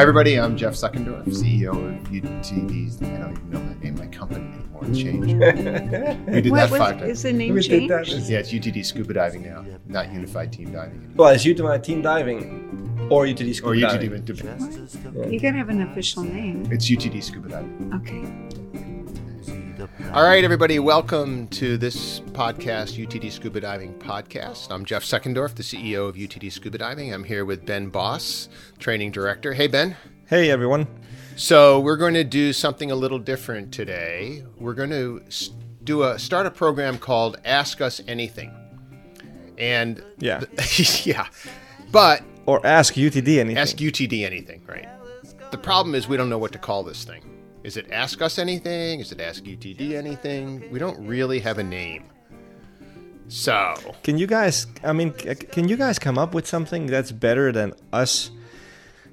Hi, everybody. I'm Jeff Seckendorf, CEO of UTD's. I don't even know the name of my company anymore. It's changed. we did What that was, five times. is the name We did that. changed? Yeah, it's UTD Scuba Diving now, not Unified Team Diving. anymore. Well, it's UTD Team Diving or UTD Scuba Or Scuba UTD. Diving. went to- You gotta have an official name. It's UTD Scuba Diving. Okay. All right, everybody. Welcome to this podcast, UTD Scuba Diving Podcast. I'm Jeff Seckendorf, the CEO of UTD Scuba Diving. I'm here with Ben Boss, Training Director. Hey, Ben. Hey everyone. So we're going to do something a little different today. We're going to do a start a program called Ask Us Anything, and Yeah. yeah, but Or ask UTD anything. ask UTD anything, right? The problem is we don't know what to call this thing. Is it Ask Us Anything? Is it Ask UTD Anything? We don't really have a name. So Can you guys? I mean, can you guys come up with something that's better than us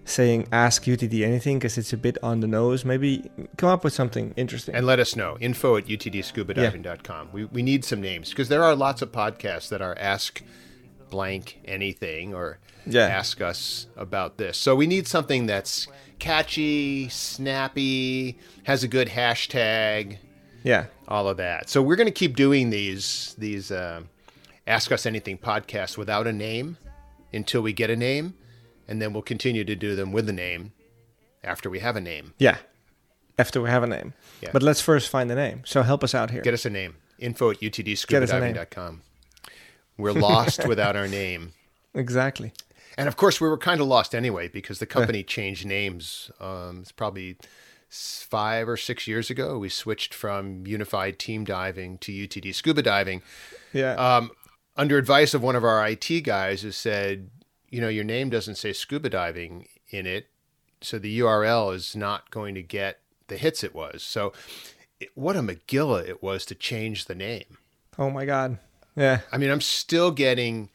saying ask UTD anything because it's a bit on the nose? Maybe come up with something interesting. and let us know info at utdscubadiving.com. We we need some names because there are lots of podcasts that are Ask blank anything or Yeah. ask us about this. So we need something that's catchy, snappy, has a good hashtag, yeah. all of that. So we're going to keep doing these these uh, ask us anything podcasts without a name until we get a name, and then we'll continue to do them with a name after we have a name. Yeah. After we have a name. Yeah. But let's first find the name. So help us out here. Get us a name. Info at Get us a utdscubadiving.com. We're lost without our name. exactly. And of course, we were kind of lost anyway because the company changed names. Um, it's probably five or six years ago. We switched from Unified Team Diving to UTD Scuba Diving. Yeah. um, under advice of one of our IT guys who said, you know, your name doesn't say scuba diving in it, so the URL is not going to get the hits it was. So, it, what a McGilla it was to change the name. oh my God. Yeah. I mean, I'm still getting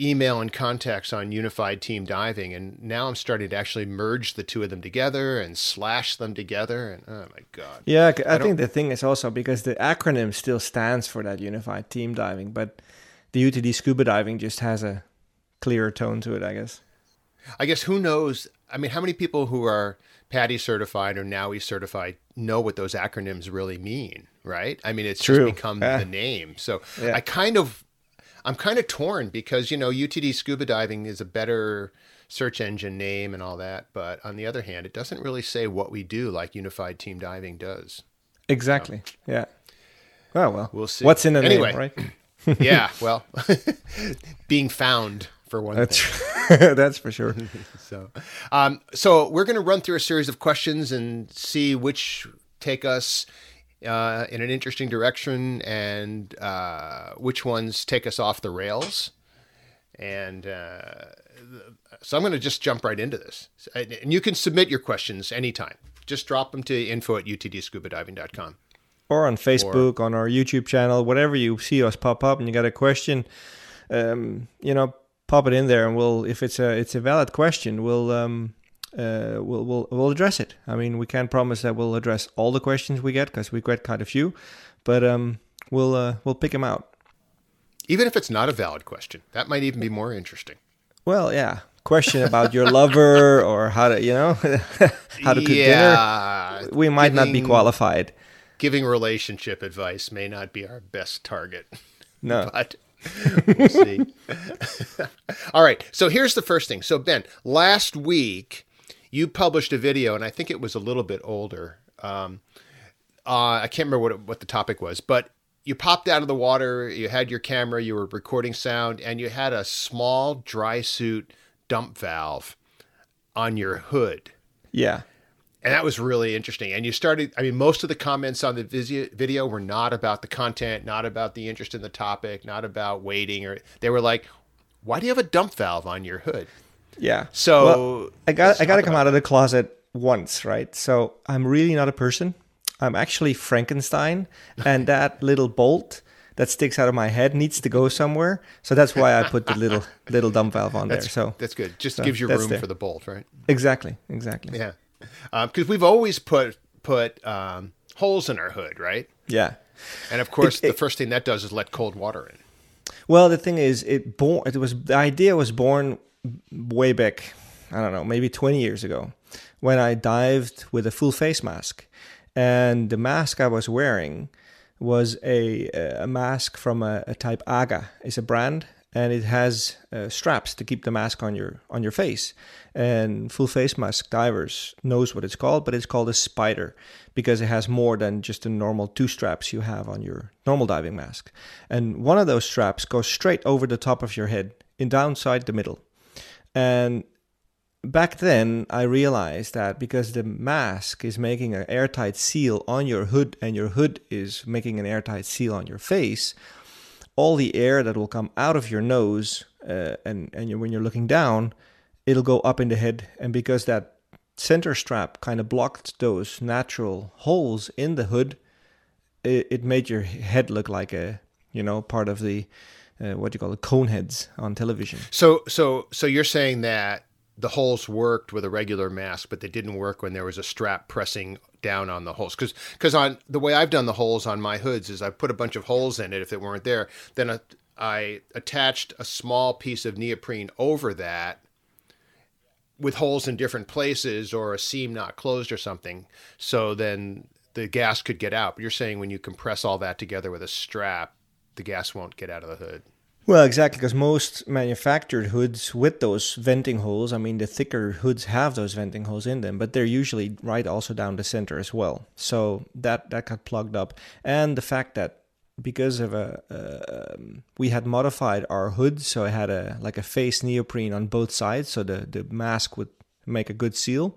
email and contacts on Unified Team Diving, and now I'm starting to actually merge the two of them together and slash them together. And oh my god, Yeah, i, don't- think the thing is also because the acronym still stands for that unified team diving, but the UTD scuba diving just has a clearer tone to it, I guess. I guess who knows? I mean, how many people who are PADI certified or NAUI certified know what those acronyms really mean, right? I mean, it's True. just become Yeah. the name. So Yeah. I kind of, I'm kind of torn because, you know, UTD scuba diving is a better search engine name and all that. But on the other hand, it doesn't really say what we do like Unified Team Diving does. Exactly. Yeah. Well, well. We'll see. What's in the Anyway. name, right? yeah, well, being found for one That's thing. that's for sure. So, um, so we're going to run through a series of questions and see which take us uh, in an interesting direction and uh, which ones take us off the rails. And uh, so I'm going to just jump right into this. And you can submit your questions anytime. Just drop them to info at utdscubadiving.com. Or on Facebook, on our YouTube channel, whatever you see us pop up, and you got a question, um, you know, pop it in there, and we'll if it's a it's a valid question, we'll um, uh, we'll we'll we'll address it. I mean, we can't promise that we'll address all the questions we get because we get quite a few, but um, we'll uh, we'll pick them out. Even if it's not a valid question, that might even be more interesting. Well, yeah. Question about your lover or how to, you know, how to cook yeah, dinner. We might not be qualified. Giving relationship advice may not be our best target. No. but we'll see. All right. So here's the first thing. So Ben, last week you published a video, and I think it was a little bit older. Um, uh, I can't remember what it, what the topic was, but you popped out of the water. You had your camera. You were recording sound, and you had a small dry suit dump valve on your hood. Yeah. And that was really interesting. And you started, I mean, most of the comments on the video were not about the content, not about the interest in the topic, not about waiting, or they were like, why do you have a dump valve on your hood? Yeah. So Well, I got I got to come out of the closet once, right? So I'm really not a person. I'm actually Frankenstein, and that little bolt that sticks out of my head needs to go somewhere. So that's why I put the little little dump valve on there. So that's good. Just so gives you room there. for the bolt, right? exactly, exactly. Yeah. Because we've always put put um, holes in our hood, right? Yeah. And of course, It- the it- first thing that does is let cold water in. Well, the thing is, it born. It was the idea was born way back I don't know, maybe 20 years ago, when I dived with a full face mask. And the mask I was wearing was a, a mask from a, a type Aga. It's a brand and it has uh, straps to keep the mask on your on your face. And full face mask divers knows what it's called, but it's called a spider because it has more than just the normal two straps you have on your normal diving mask. And one of those straps goes straight over the top of your head, in downside the middle. And back then I realized that because the mask is making an airtight seal on your hood and your hood is making an airtight seal on your face, all the air that will come out of your nose uh, and and you're, when you're looking down, it'll go up in the head. And because that center strap kind of blocked those natural holes in the hood, it, it made your head look like a you know part of the uh, what do you call it cone heads on television. So so so you're saying that the holes worked with a regular mask, but they didn't work when there was a strap pressing down on the holes. Because because on the way I've done the holes on my hoods is I put a bunch of holes in it if it weren't there. Then I, I attached a small piece of neoprene over that with holes in different places or a seam not closed or something. So then the gas could get out. But you're saying when you compress all that together with a strap, the gas won't get out of the hood. Well, exactly, because most manufactured hoods with those venting holes, I mean, the thicker hoods have those venting holes in them, but they're usually right also down the center as well. So that that got plugged up, and the fact that because of a uh, we had modified our hood, so it had a like a face neoprene on both sides, so the the mask would make a good seal.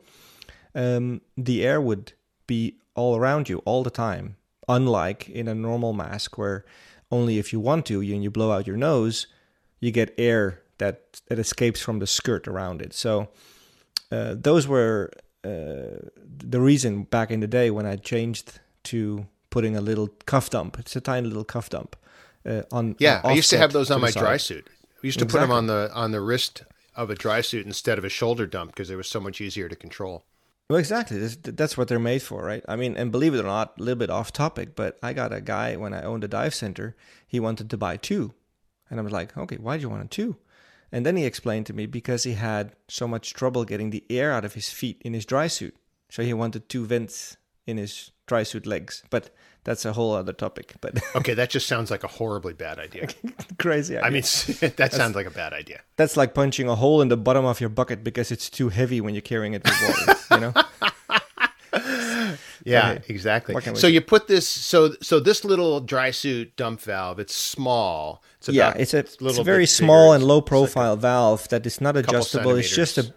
Um, the air would be all around you all the time, unlike in a normal mask where only if you want to, and you blow out your nose, you get air that that escapes from the skirt around it. So uh, those were uh, the reason back in the day when I changed to putting a little cuff dump. It's a tiny little cuff dump uh, on. Yeah, I used to have those on my dry suit. We used to exactly. put them on the on the wrist of a dry suit instead of a shoulder dump because it was so much easier to control. Well, exactly. That's, what they're made for, right? I mean, and believe it or not, a little bit off topic, but I got a guy when I owned a dive center. He wanted to buy two, and I was like, okay, why do you want a two? And then he explained to me because he had so much trouble getting the air out of his feet in his dry suit, so he wanted two vents in his dry suit legs. But that's a whole other topic. But okay, that just sounds like a horribly bad idea. Crazy. Idea. I mean, that that's, sounds like a bad idea. That's like punching a hole in the bottom of your bucket because it's too heavy when you're carrying it with water. you know. yeah, okay. exactly. So you put this so so this little dry suit dump valve. It's small. It's yeah, it's a, it's a very small and low profile like valve that is not adjustable. It's just a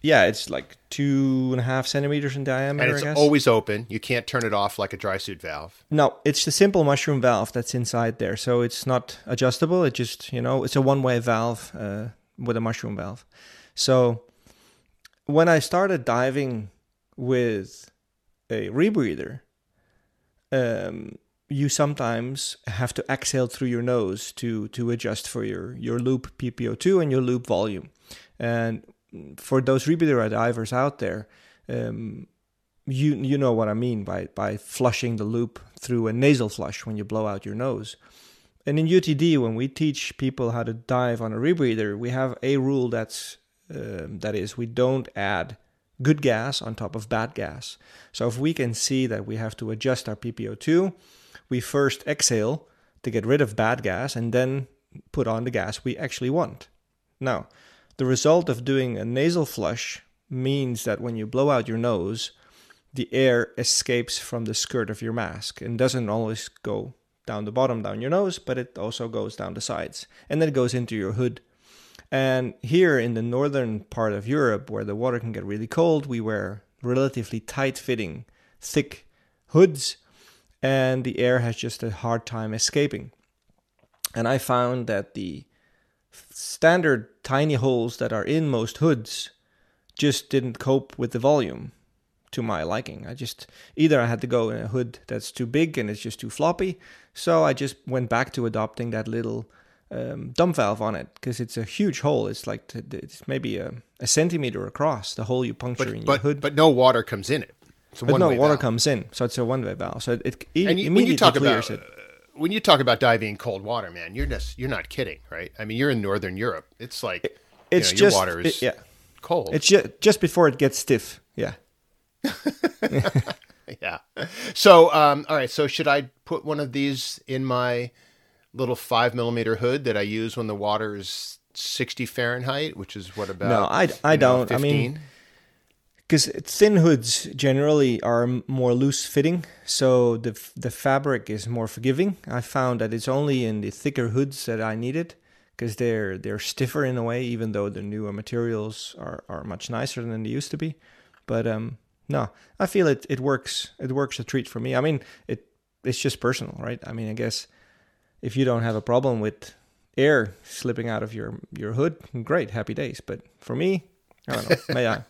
yeah, it's like two and a half centimeters in diameter. And it's always open. You can't turn it off like a dry suit valve. No, it's the simple mushroom valve that's inside there. So it's not adjustable. It just you know it's a one way valve uh, with a mushroom valve. So when I started diving with a rebreather, um, you sometimes have to exhale through your nose to to adjust for your your loop PPO2 and your loop volume. And for those rebreather divers out there, um, you you know what I mean by by flushing the loop through a nasal flush when you blow out your nose. And in UTD, when we teach people how to dive on a rebreather, we have a rule that's um, that is we don't add good gas on top of bad gas. So if we can see that we have to adjust our PPO2, we first exhale to get rid of bad gas and then put on the gas we actually want. Now, the result of doing a nasal flush means that when you blow out your nose, the air escapes from the skirt of your mask and doesn't always go down the bottom down your nose, but it also goes down the sides and then it goes into your hood. And here in the northern part of Europe, where the water can get really cold, we wear relatively tight fitting, thick hoods, and the air has just a hard time escaping. And I found that the standard tiny holes that are in most hoods just didn't cope with the volume to my liking. I just either I had to go in a hood that's too big and it's just too floppy, so I just went back to adopting that little um, dump valve on it because it's a huge hole. It's like it's maybe a, a, centimeter across the hole you puncture but, in but, your hood. But no water comes in it. but no water valve. comes in, so it's a one-way valve. So it, it and you, when you talk about it when you talk about diving in cold water, man, you're just you're not kidding, right? I mean, you're in northern Europe. It's like it's you know, just water is it, yeah. cold. It's ju- just before it gets stiff. Yeah. yeah. So, um, all right. So, should I put one of these in my little five millimeter hood that I use when the water is 60 Fahrenheit, which is what about? No, I, I don't. Know, I mean, because thin hoods generally are more loose fitting, so the the fabric is more forgiving. I found that it's only in the thicker hoods that I need it because they're they're stiffer in a way, even though the newer materials are, are much nicer than they used to be. But um, no, I feel it it works. It works a treat for me. I mean, it it's just personal, right? I mean, I guess if you don't have a problem with air slipping out of your your hood, great, happy days. But for me, I don't know. May I?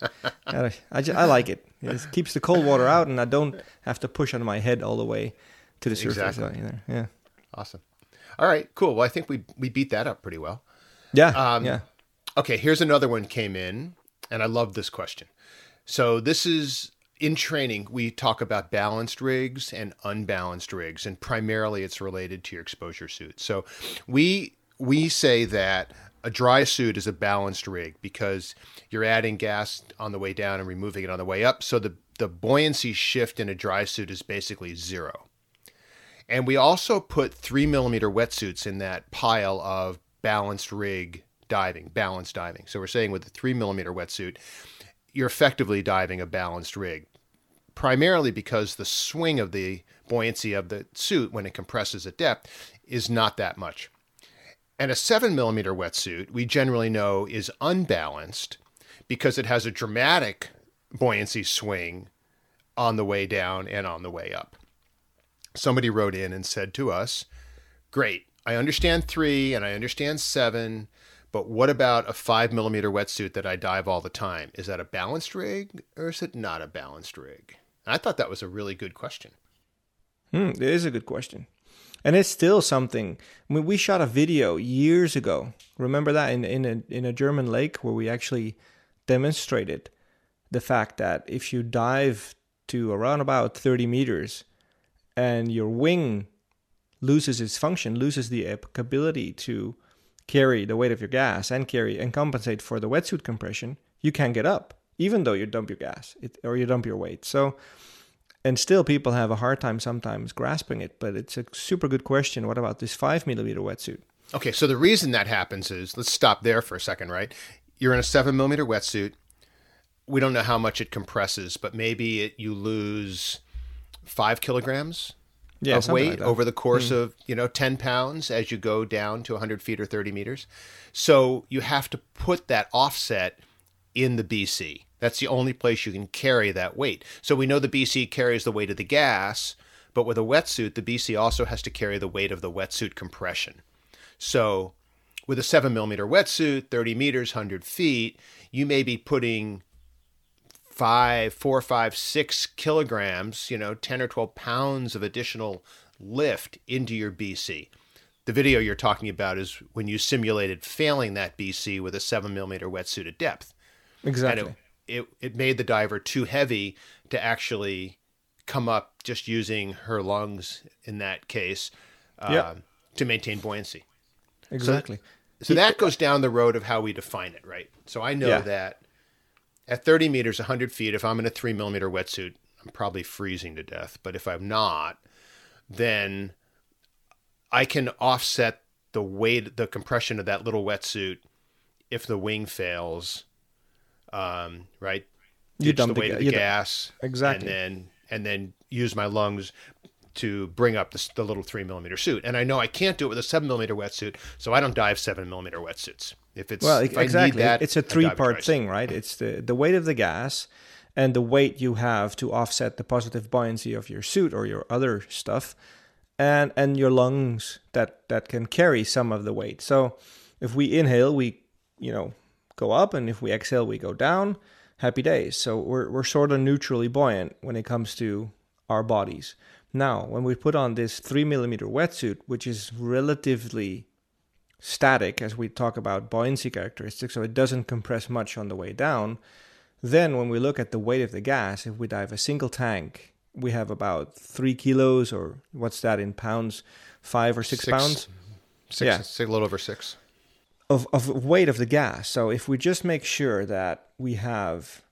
I, I, just, I like it. It keeps the cold water out, and I don't have to push on my head all the way to the surface exactly. either. Yeah. Awesome. All right. Cool. Well, I think we we beat that up pretty well. Yeah. Um, yeah. Okay. Here's another one came in, and I love this question. So this is in training. We talk about balanced rigs and unbalanced rigs, and primarily it's related to your exposure suit. So we we say that a dry suit is a balanced rig because you're adding gas on the way down and removing it on the way up. So the, the buoyancy shift in a dry suit is basically zero. And we also put three millimeter wetsuits in that pile of balanced rig diving, balanced diving. So we're saying with a three millimeter wetsuit, you're effectively diving a balanced rig, primarily because the swing of the buoyancy of the suit when it compresses at depth is not that much. And a 7 millimeter wetsuit, we generally know, is unbalanced because it has a dramatic buoyancy swing on the way down and on the way up. Somebody wrote in and said to us, Great, I understand three and I understand seven, but what about a five millimeter wetsuit that I dive all the time? Is that a balanced rig or is it not a balanced rig? And I thought that was a really good question. Hmm, it is a good question and it's still something. I mean, we shot a video years ago. Remember that in in a in a German lake where we actually demonstrated the fact that if you dive to around about 30 meters and your wing loses its function, loses the ability to carry the weight of your gas and carry and compensate for the wetsuit compression, you can't get up, even though you dump your gas it, or you dump your weight. So and still people have a hard time sometimes grasping it. But it's a super good question. What about this five millimeter wetsuit? Okay, so the reason that happens is let's stop there for a second, right? You're in a seven millimeter wetsuit. We don't know how much it compresses, but maybe it, you lose five kilograms yeah, of weight like over the course mm. of you know 10 pounds as you go down to 100 feet or 30 meters so you have to put that offset in the bc that's the only place you can carry that weight. So we know the BC carries the weight of the gas, but with a wetsuit, the BC also has to carry the weight of the wetsuit compression. So with a seven millimeter wetsuit, 30 meters, 100 feet, you may be putting five, four, five, six kilograms, you know, 10 or 12 pounds of additional lift into your BC. The video you're talking about is when you simulated failing that BC with a seven millimeter wetsuit at depth. Exactly it it it made the diver too heavy to actually come up just using her lungs in that case uh, yep. to maintain buoyancy. Exactly. So, so that goes down the road of how we define it, right? So I know yeah. that at 30 meters, 100 feet, if I'm in a three millimeter wetsuit, I'm probably freezing to death. But if I'm not, then I can offset the weight, the compression of that little wetsuit if the wing fails um, right? You dump the weight the, of the gas, exactly, and then and then use my lungs to bring up the, the, little three millimeter suit. And I know I can't do it with a seven millimeter wetsuit, so I don't dive seven millimeter wetsuits. If it's well, if exactly, that, it's a three part thing, right? It's the the weight of the gas and the weight you have to offset the positive buoyancy of your suit or your other stuff, and and your lungs that that can carry some of the weight. So if we inhale, we you know go up, and if we exhale, we go down. Happy days. So we're, we're sort of neutrally buoyant when it comes to our bodies. Now, when we put on this three millimeter wetsuit, which is relatively static as we talk about buoyancy characteristics, so it doesn't compress much on the way down, then when we look at the weight of the gas, if we dive a single tank, we have about three kilos, or what's that in pounds? Five or six, six. pounds? Six, yeah. a little over six. Of, of weight of the gas. So if we just make sure that we have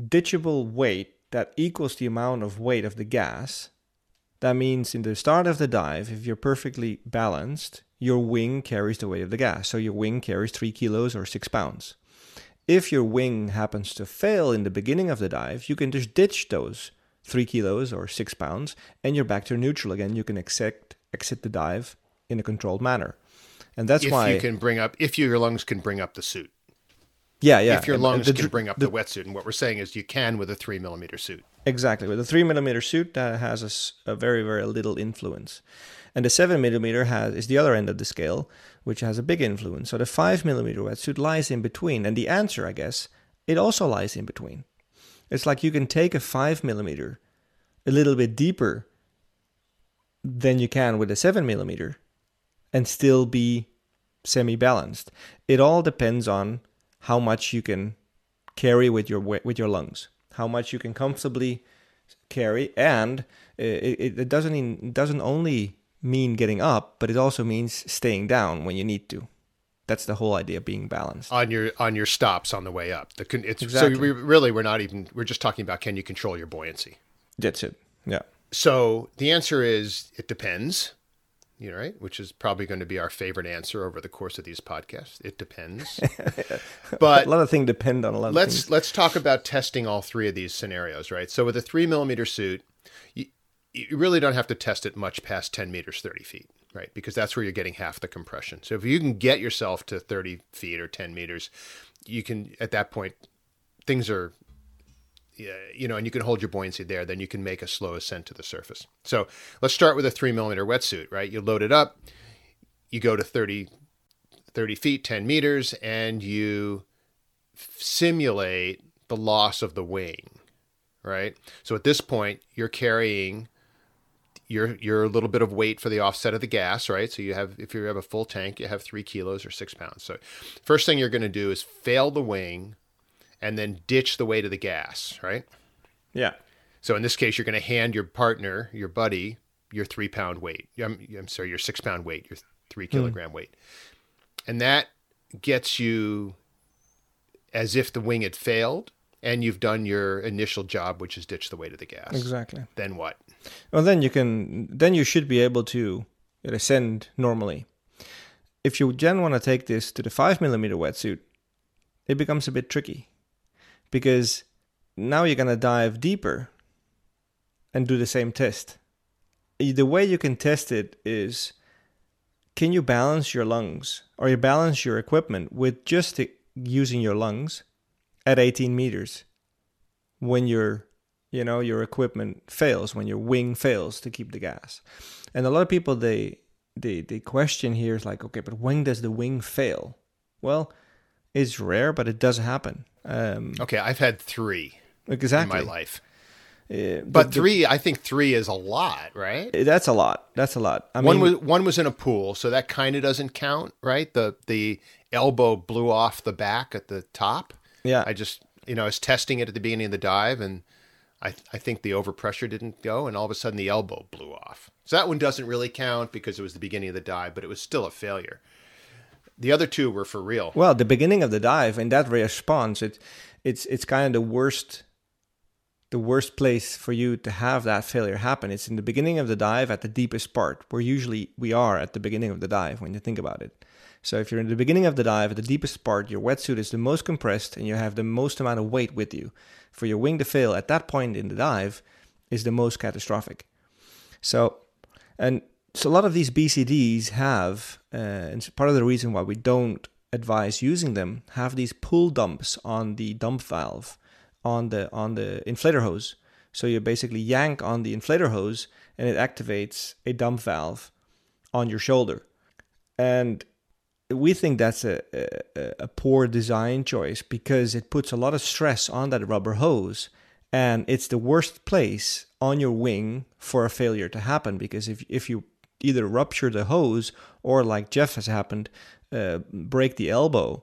ditchable weight that equals the amount of weight of the gas, that means in the start of the dive, if you're perfectly balanced, your wing carries the weight of the gas. So your wing carries three kilos or six pounds. If your wing happens to fail in the beginning of the dive, you can just ditch those three kilos or six pounds and you're back to neutral again. You can exit, exit the dive in a controlled manner. And that's if why you can bring up if your lungs can bring up the suit. Yeah, yeah. If your And lungs the can bring up the, wetsuit, and what we're saying is you can with a three millimeter suit. Exactly. With a three millimeter suit, that has a very very little influence, and the seven millimeter has is the other end of the scale, which has a big influence. So the five millimeter wetsuit lies in between, and the answer, I guess, it also lies in between. It's like you can take a five millimeter a little bit deeper than you can with a seven millimeter, and still be semi balanced. It all depends on how much you can carry with your with your lungs, how much you can comfortably carry, and it, it, doesn't it doesn't only mean getting up, but it also means staying down when you need to. That's the whole idea of being balanced. on your on your stops on the way up. The con- it's, Exactly. So we, really, we're not even we're just talking about can you control your buoyancy. That's it. Yeah. So the answer is it depends. You know, right? Which is probably going to be our favorite answer over the course of these podcasts. It depends. but A lot of things depend on a lot of let's things. let's talk about testing all three of these scenarios, right? So with a three millimeter suit, you, you really don't have to test it much past ten meters, thirty feet, right? Because that's where you're getting half the compression. So if you can get yourself to thirty feet or ten meters, you can at that point things are you know, and you can hold your buoyancy there, then you can make a slow ascent to the surface. So let's start with a three millimeter wetsuit, right? You load it up, you go to 30, 30 feet, 10 meters, and you simulate the loss of the wing, right? So at this point, you're carrying your your little bit of weight for the offset of the gas, right? So you have if you have a full tank, you have three kilos or six pounds. So first thing you're going to do is fail the wing, and then ditch the weight of the gas, right? yeah. So in this case, you're going to hand your partner, your buddy, your three pound weight. I'm, I'm sorry, your six pound weight, your three hmm. kilogram weight. And that gets you as if the wing had failed and you've done your initial job, which is ditch the weight of the gas. Exactly. Then what? Well, then you can then you should be able to ascend normally. If you then want to take this to the five millimeter wetsuit, it becomes a bit tricky because now you're gonna dive deeper and do the same test. The way you can test it is can you balance your lungs? Or you balance your equipment with just using your lungs at 18 meters when your you know your equipment fails when your wing fails to keep the gas. And a lot of people they the they question here is like okay but when does the wing fail? Well it's rare but it does happen um Okay, I've had three exactly in my life. Uh, But the- three, I think three is a lot, right? that's a lot that's a lot i one mean was one was in a pool, so that kind of doesn't count, right? The the elbow blew off the back at the top. yeah I just, you know, I was testing it at the beginning of the dive, and I, I think the overpressure didn't go, and all of a sudden the elbow blew off. So that one doesn't really count because it was the beginning of the dive, but it was still a failure. The other two were for real. Well, the beginning of the dive in that response, it it's it's kind of the worst the worst place for you to have that failure happen. It's in the beginning of the dive at the deepest part, where usually we are at the beginning of the dive when you think about it. So if you're in the beginning of the dive at the deepest part, your wetsuit is the most compressed and you have the most amount of weight with you. For your wing to fail at that point in the dive is the most catastrophic. So, and so a lot of these BCDs have, uh, and part of the reason why we don't advise using them, have these pull dumps on the dump valve on the on the inflator hose. So you basically yank on the inflator hose and it activates a dump valve on your shoulder. And we think that's a, a, a poor design choice because it puts a lot of stress on that rubber hose and it's the worst place on your wing for a failure to happen because if, if you either rupture the hose or like jeff has happened uh, break the elbow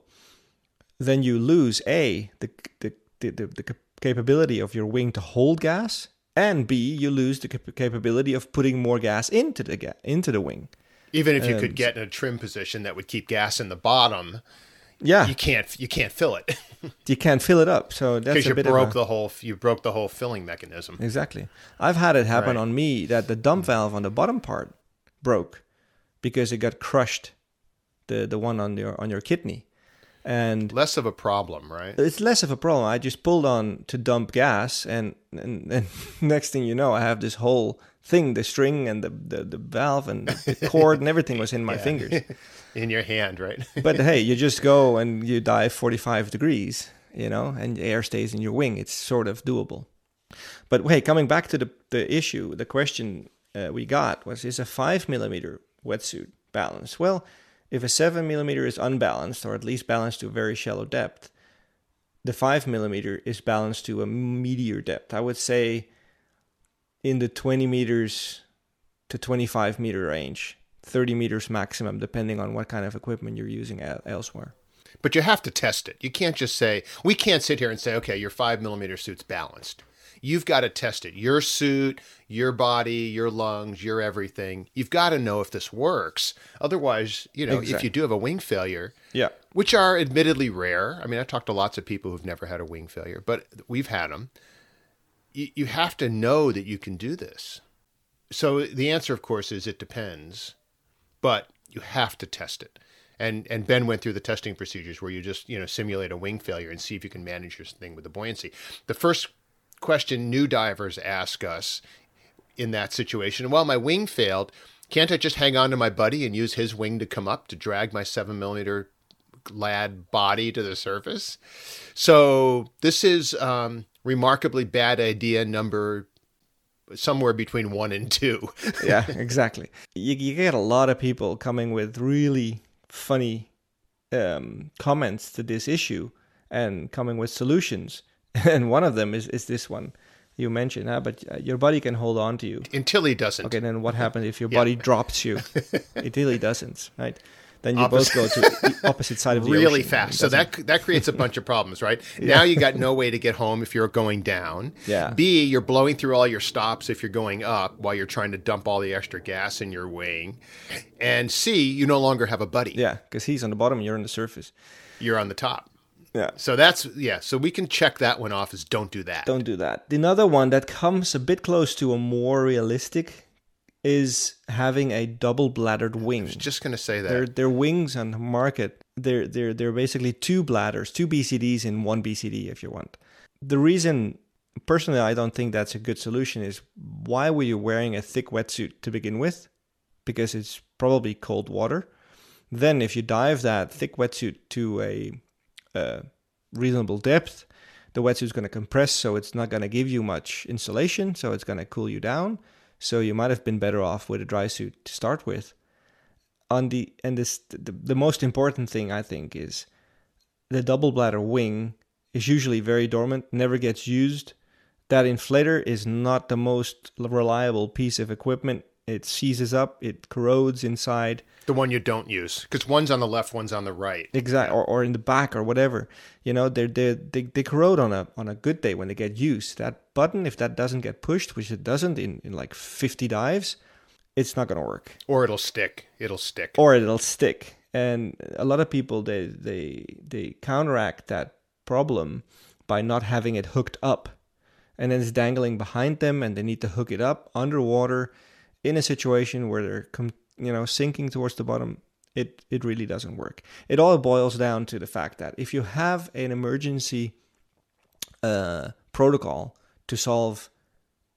then you lose a the, the, the, the, capability of your wing to hold gas and b you lose the cap- capability of putting more gas into the ga- into the wing Even if you um, could get in a trim position that would keep gas in the bottom, yeah, you can't you can't fill it. you can't fill it up. So that's because you broke a, the whole you broke the whole filling mechanism. Exactly. I've had it happen right. on me that the dump valve on the bottom part broke because it got crushed, the the one on your on your kidney, and less of a problem, right? It's less of a problem. I just pulled on to dump gas, and and, and next thing you know, I have this whole thing, the string and the the, the valve and the cord and everything was in my yeah. fingers. in your hand, right? but hey, you just go and you dive 45 degrees, you know, and air stays in your wing. It's sort of doable. But hey, coming back to the, the issue, the question uh, we got was is a five millimeter wetsuit balanced? Well, if a seven millimeter is unbalanced, or at least balanced to a very shallow depth, the five millimeter is balanced to a meteor depth. I would say in the 20 meters to 25 meter range, 30 meters maximum, depending on what kind of equipment you're using elsewhere. But you have to test it. You can't just say, we can't sit here and say, okay, your five millimeter suit's balanced. You've got to test it. Your suit, your body, your lungs, your everything. You've got to know if this works. Otherwise, you know, exactly. if you do have a wing failure, yeah, which are admittedly rare. I mean, I talked to lots of people who've never had a wing failure, but we've had them you, you have to know that you can do this. So the answer, of course, is it depends, but you have to test it. And and Ben went through the testing procedures where you just you know simulate a wing failure and see if you can manage your thing with the buoyancy. The first question new divers ask us in that situation, well, my wing failed. Can't I just hang on to my buddy and use his wing to come up to drag my seven millimeter lad body to the surface? So this is um, remarkably bad idea number somewhere between one and two. yeah, exactly. You, you get a lot of people coming with really funny um, comments to this issue and coming with solutions. And one of them is, is this one you mentioned, huh? but uh, your body can hold on to you. Until he doesn't. Okay, then what happens if your yeah. body drops you? Until he doesn't, right? then you opposite. both go to the opposite side of the really fast. So that that creates a bunch of problems, right? yeah. Now you got no way to get home if you're going down. Yeah. B, you're blowing through all your stops if you're going up while you're trying to dump all the extra gas in your wing. And C, you no longer have a buddy. Yeah, because he's on the bottom, you're on the surface. You're on the top. Yeah. So that's yeah. So we can check that one off as don't do that. Don't do that. The another one that comes a bit close to a more realistic is having a double bladdered wing. I was just going to say that. Their their wings on the market, they're they're they're basically two bladders, two BCDs in one BCD if you want. The reason personally I don't think that's a good solution is why were you wearing a thick wetsuit to begin with? Because it's probably cold water. Then if you dive that thick wetsuit to a, a reasonable depth, the wetsuit's going to compress so it's not going to give you much insulation, so it's going to cool you down so you might have been better off with a dry suit to start with. On the and this the, the most important thing I think is the double bladder wing is usually very dormant, never gets used. That inflator is not the most reliable piece of equipment it seizes up, it corrodes inside. The one you don't use, because one's on the left, one's on the right. Exactly, or, or in the back or whatever. You know, they they they they corrode on a on a good day when they get used. That button, if that doesn't get pushed, which it doesn't in, in like fifty dives, it's not gonna work. Or it'll stick. It'll stick. Or it'll stick. And a lot of people they they they counteract that problem by not having it hooked up, and then it's dangling behind them, and they need to hook it up underwater in a situation where they're com- you know sinking towards the bottom it it really doesn't work. It all boils down to the fact that if you have an emergency uh, protocol to solve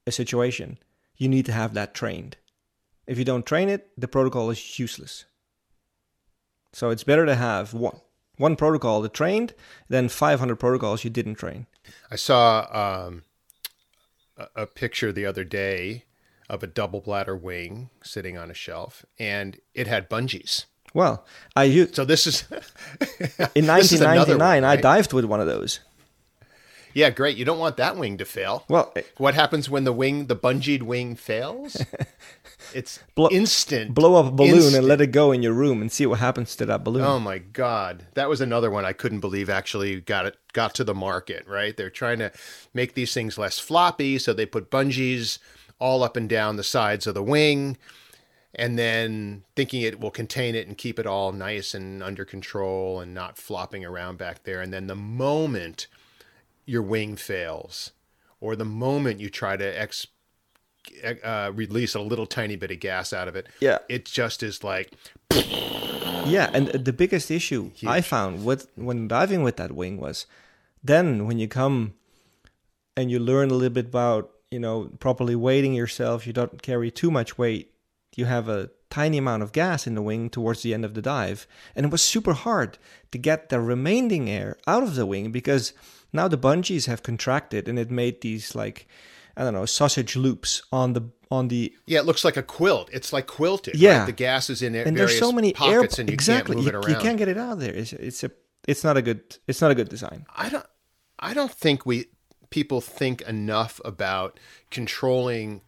a situation you need to have that trained. If you don't train it the protocol is useless. So it's better to have one one protocol that trained than 500 protocols you didn't train. I saw um, a, a picture the other day of a double bladder wing sitting on a shelf, and it had bungees. Well, I used, so this is in 1999. One, right? I dived with one of those. Yeah, great. You don't want that wing to fail. Well, what happens when the wing, the bungeed wing, fails? It's blow, instant. Blow up a balloon instant. and let it go in your room and see what happens to that balloon. Oh my god, that was another one I couldn't believe actually got it got to the market. Right, they're trying to make these things less floppy, so they put bungees all up and down the sides of the wing. and then thinking it will contain it and keep it all nice and under control and not flopping around back there. And then the moment your wing fails, or the moment you try to ex, uh, release a little tiny bit of gas out of it, Yeah. it just is like Yeah, and the biggest issue I found with when diving with that wing was then when you come and you learn a little bit about you know properly weighting yourself, you don't carry too much weight. You have a tiny amount of gas in the wing towards the end of the dive, and it was super hard to get the remaining air out of the wing because now the bungees have contracted and it made these like I don't know sausage loops on the on the yeah, it looks like a quilt. It's like quilted. Yeah. right? the gas is in it. and there's so many air pockets, and you exactly can't move you, you can't get it out of there. It's, it's a it's not a good it's not a good design. I don't I don't think we people think enough about controlling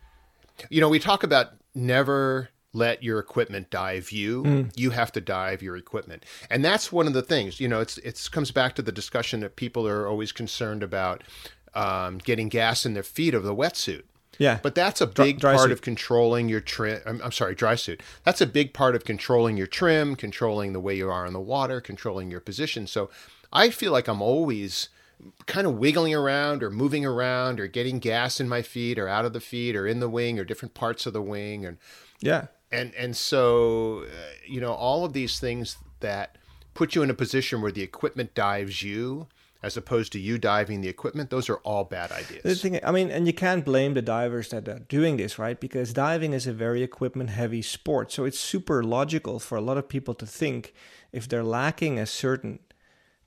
you know, we talk about never let your equipment dive you. Mm. You have to dive your equipment. And that's one of the things, you know, it's it comes back to the discussion that people are always concerned about um, getting gas in their feet of the wetsuit. Yeah, But that's a big dry part suit. of controlling your trim. I'm, I'm sorry, dry suit. That's a big part of controlling your trim, controlling the way you are in the water, controlling your position. So I feel like I'm always kind of wiggling around or moving around or getting gas in my feet or out of the feet or in the wing or different parts of the wing and yeah, and and so uh, you know all of these things that put you in a position where the equipment dives you as opposed to you diving the equipment those are all bad the ideas thing I mean, and you can't blame the divers that are doing this, right? Because diving is a very equipment heavy sport, so it's super logical for a lot of people to think if they're lacking a certain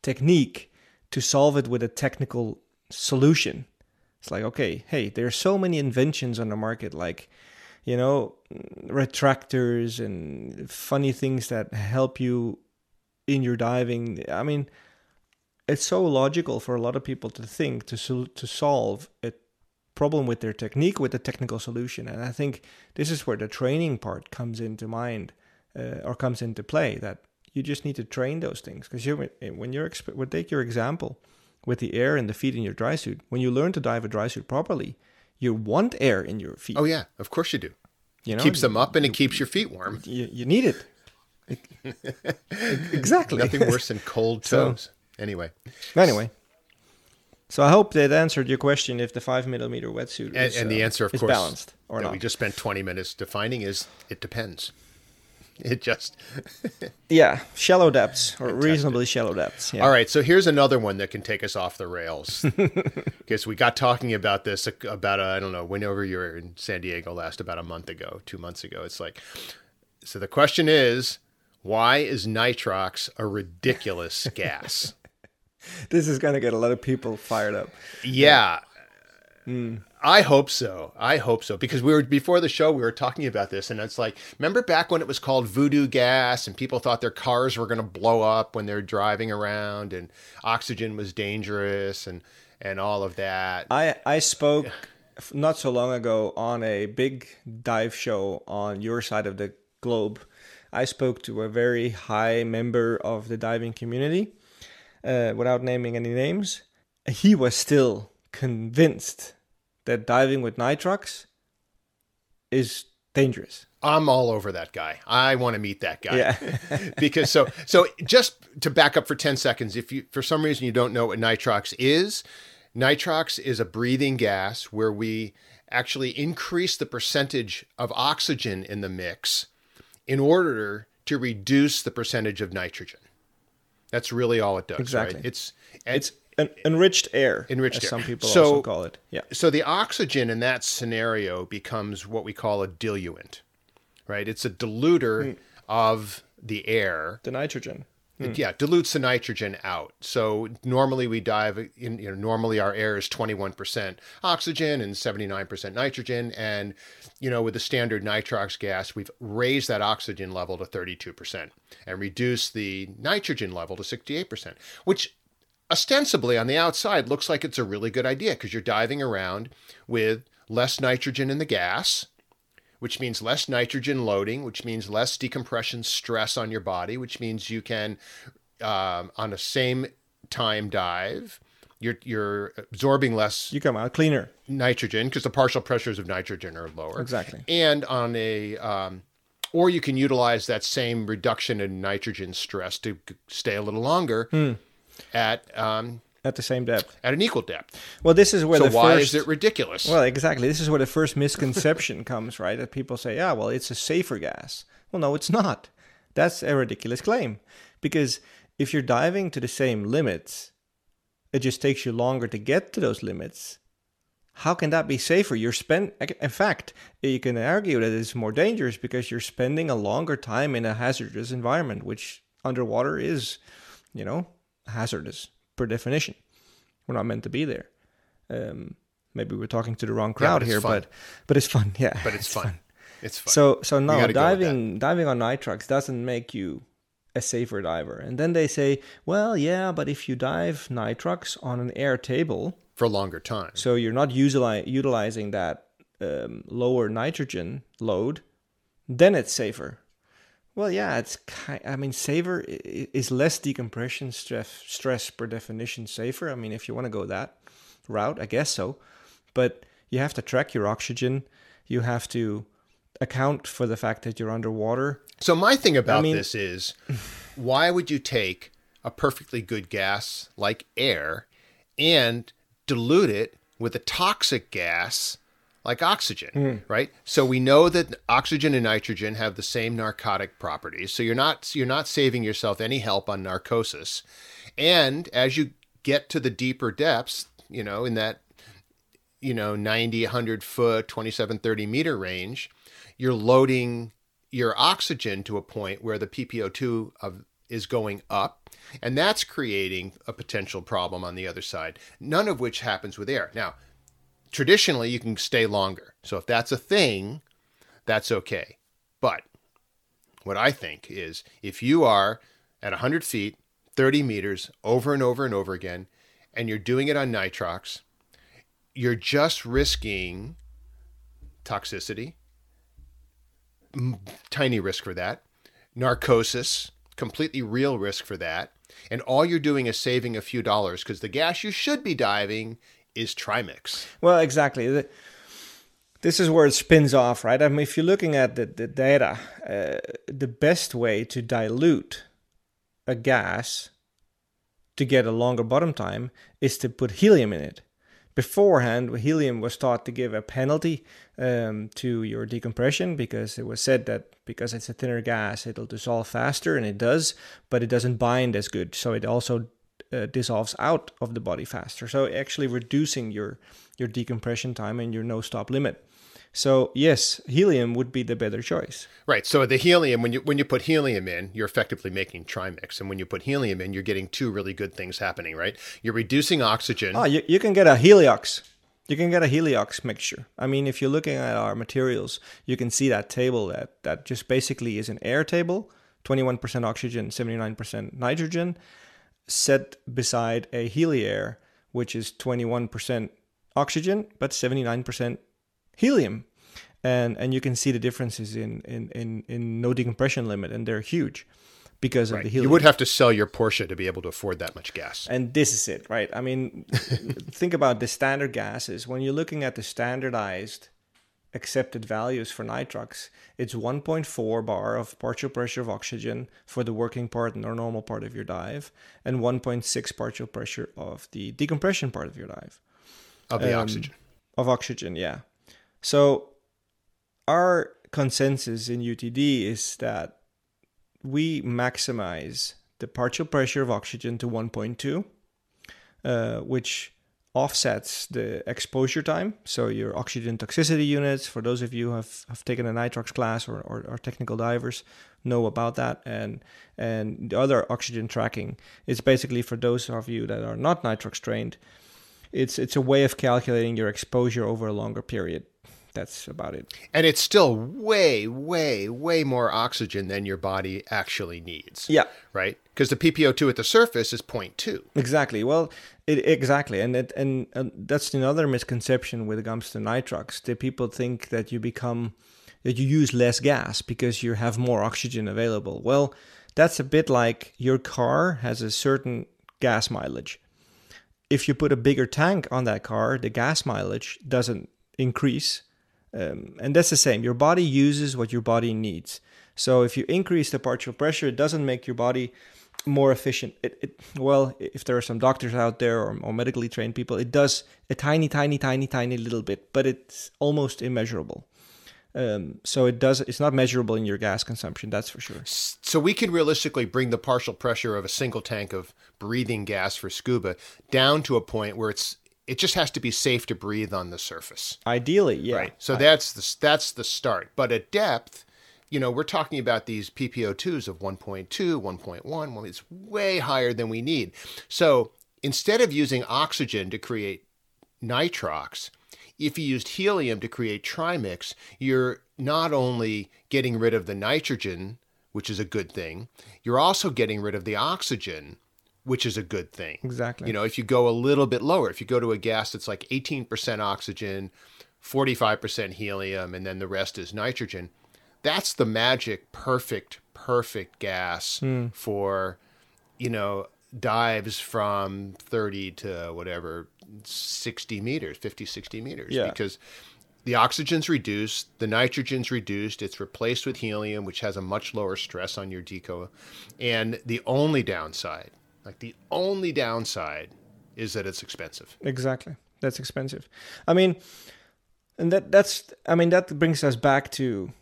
technique to solve it with a technical solution. It's like, okay, hey, there are so many inventions on the market, like, you know, retractors and funny things that help you in your diving. I mean, it's so logical for a lot of people to think to sol- to solve a problem with their technique with a technical solution, and I think this is where the training part comes into mind uh, or comes into play. That you just need to train those things because you when you're exp- well, take your example with the air and the feet in your dry suit. When you learn to dive a dry suit properly, you want air in your feet. oh yeah of course you do you know, keeps them up and it keeps your feet warm You, you need it. exactly. Nothing worse than cold So- toes. anyway, Anyway, so I hope that answered your question. If the five millimeter wetsuit and, is, and the uh, answer, of is course, balanced or not. we just spent 20 minutes defining is it depends. It just. yeah, shallow depths or reasonably shallow depths. Yeah. All right, so here's another one that can take us off the rails. Because we got talking about this about, I I don't know, whenever you were in San Diego last, about a month ago, two months ago. It's like, so the question is, why is nitrox a ridiculous gas? This is gonna get a lot of people fired up. Yeah. Hmm. I hope so. I hope so because we were before the show we were talking about this and it's like remember back when it was called voodoo gas and people thought their cars were going to blow up when they're driving around and oxygen was dangerous and and all of that. I I spoke not so long ago on a big dive show on your side of the globe. I spoke to a very high member of the diving community, uh, without naming any names. He was still convinced that diving with nitrox is dangerous. I'm all over that guy. I want to meet that guy. Yeah. because so so just to back up for 10 seconds if you for some reason you don't know what nitrox is nitrox is a breathing gas where we actually increase the percentage of oxygen in the mix in order to reduce the percentage of nitrogen that's really all it does Exactly. right it's It's en- enriched air, Enriched air. some people So- also call it. Yeah. so the oxygen in that scenario becomes what we call a diluent right it's a diluter of the air The nitrogen. It, hmm. yeah, dilutes the nitrogen out. So normally we dive in, you know, normally our air is 21% oxygen and 79% nitrogen. And, you know, with the standard nitrox gas, we've raised that oxygen level to 32% and reduced the nitrogen level to 68%, which ostensibly on the outside looks like it's a really good idea because you're diving around with less nitrogen in the gas, which means less nitrogen loading, which means less decompression stress on your body, which means you can, um, on a same time dive, you're you're absorbing less You come out cleaner. nitrogen because the partial pressures of nitrogen are lower. Exactly. And on a um, or you can utilize that same reduction in nitrogen stress to stay a little longer Hmm. At um, at the same depth. at an equal depth. Well, this is where So the why first, is it ridiculous? Well, exactly. This is where the first misconception comes, right? That people say, "Yeah, well, it's a safer gas." Well, no, it's not. That's a ridiculous claim, because if you're diving to the same limits, it just takes you longer to get to those limits. How can that be safer? You're spend. In fact, you can argue that it's more dangerous because you're spending a longer time in a hazardous environment, which underwater is, you know, hazardous per definition. We're not meant to be there. Um, maybe we're talking to the wrong crowd but here, fun. but but it's fun. Yeah, but it's, fun. It's fun. So so no, gotta go with diving diving on nitrox doesn't make you a safer diver. And then they say, well, yeah, but if you dive nitrox on an air table, for a longer time. so you're not usili- utilizing that um, lower nitrogen load, then it's safer. Well, yeah, it's ki I mean, safer i- i- is less decompression stress stress per definition safer. I mean, if you want to go that route, I guess so. But you have to track your oxygen. You have to account for the fact that you're underwater. So my thing about mean- this is, why would you take a perfectly good gas like air and dilute it with a toxic gas like oxygen, hmm. right? So we know that oxygen and nitrogen have the same narcotic properties. So you're not you're not saving yourself any help on narcosis. And as you get to the deeper depths, you know, in that you know 90 100 foot 27 30 meter range you're loading your oxygen to a point where the ppO2 of, is going up and that's creating a potential problem on the other side none of which happens with air now traditionally you can stay longer. So if that's a thing that's okay. But what i think is if you are at 100 feet 30 meters over and over and over again and you're doing it on nitrox you're just risking toxicity, tiny risk for that, narcosis, completely real risk for that, and all you're doing is saving a few dollars because the gas you should be diving is Trimix. Well, exactly. This is where it spins off, right? I mean, if you're looking at the, the data, uh, the best way to dilute a gas to get a longer bottom time is to put helium in it. Beforehand, helium was thought to give a penalty um, to your decompression because it was said that because it's a thinner gas, it'll dissolve faster, and it does, but it doesn't bind as good. So it also uh, dissolves out of the body faster. So actually reducing your your decompression time and your no stop limit. So yes, helium would be the better choice. Right. So the helium, when you when you put helium in, you're effectively making trimix, and when you put helium in, you're getting two really good things happening. Right. You're reducing oxygen. Oh, you, you can get a heliox. You can get a heliox mixture. I mean, if you're looking at our materials, you can see that table that that just basically is an air table, 21% oxygen, 79% nitrogen, set beside a heliair, which is 21% oxygen but 79% helium. And and you can see the differences in in in, in no decompression limit, and they're huge because of the helium. You would have to sell your Porsche to be able to afford that much gas. And this is it, right? I mean, think about the standard gases. When you're looking at the standardized accepted values for nitrox, it's 1.4 bar of partial pressure of oxygen for the working part and or normal part of your dive, and 1.6 partial pressure of the decompression part of your dive Of the Um, oxygen. of oxygen. Yeah. So our consensus in UTD is that we maximize the partial pressure of oxygen to 1.2, uh, which offsets the exposure time. So your oxygen toxicity units, for those of you who have, have taken a nitrox class or, or, or technical divers, know about that. And and the other oxygen tracking is basically for those of you that are not nitrox trained. It's it's a way of calculating your exposure over a longer period. That's about it. And it's still way, way, way more oxygen than your body actually needs. Yeah, Right? Because the PPO2 at the surface is 0.2. Exactly. Well, it, exactly, and it, and that's another misconception with it comes to nitrox. That people think that you become that you use less gas because you have more oxygen available. Well, that's a bit like your car has a certain gas mileage. If you put a bigger tank on that car, the gas mileage doesn't increase Um, and that's the same. Your body uses what your body needs. So if you increase the partial pressure, it doesn't make your body more efficient. It, it well, if there are some doctors out there or, or medically trained people, it does a tiny, tiny, tiny, tiny little bit, but it's almost immeasurable. Um, so it does. It's not measurable in your gas consumption. That's for sure. So we can realistically bring the partial pressure of a single tank of breathing gas for scuba down to a point where it's it just has to be safe to breathe on the surface. Ideally, yeah. Right. So I, that's the that's the start. But at depth, you know, we're talking about these PPO2s of 1.2, 1.1. Well, it's way higher than we need. So instead of using oxygen to create nitrox, if you used helium to create trimix, you're not only getting rid of the nitrogen, which is a good thing, you're also getting rid of the oxygen, which is a good thing. Exactly. You know, if you go a little bit lower, if you go to a gas that's like 18% oxygen, 45% helium, and then the rest is nitrogen, that's the magic, perfect, perfect gas mm. for, you know, dives from 30 to whatever, 60 meters, 50, 60 meters. Yeah. Because the oxygen's reduced, the nitrogen's reduced, it's replaced with helium, which has a much lower stress on your deco. And the only downside, like the only downside, is that it's expensive. Exactly. That's expensive. I mean, and that that's I mean that brings us back to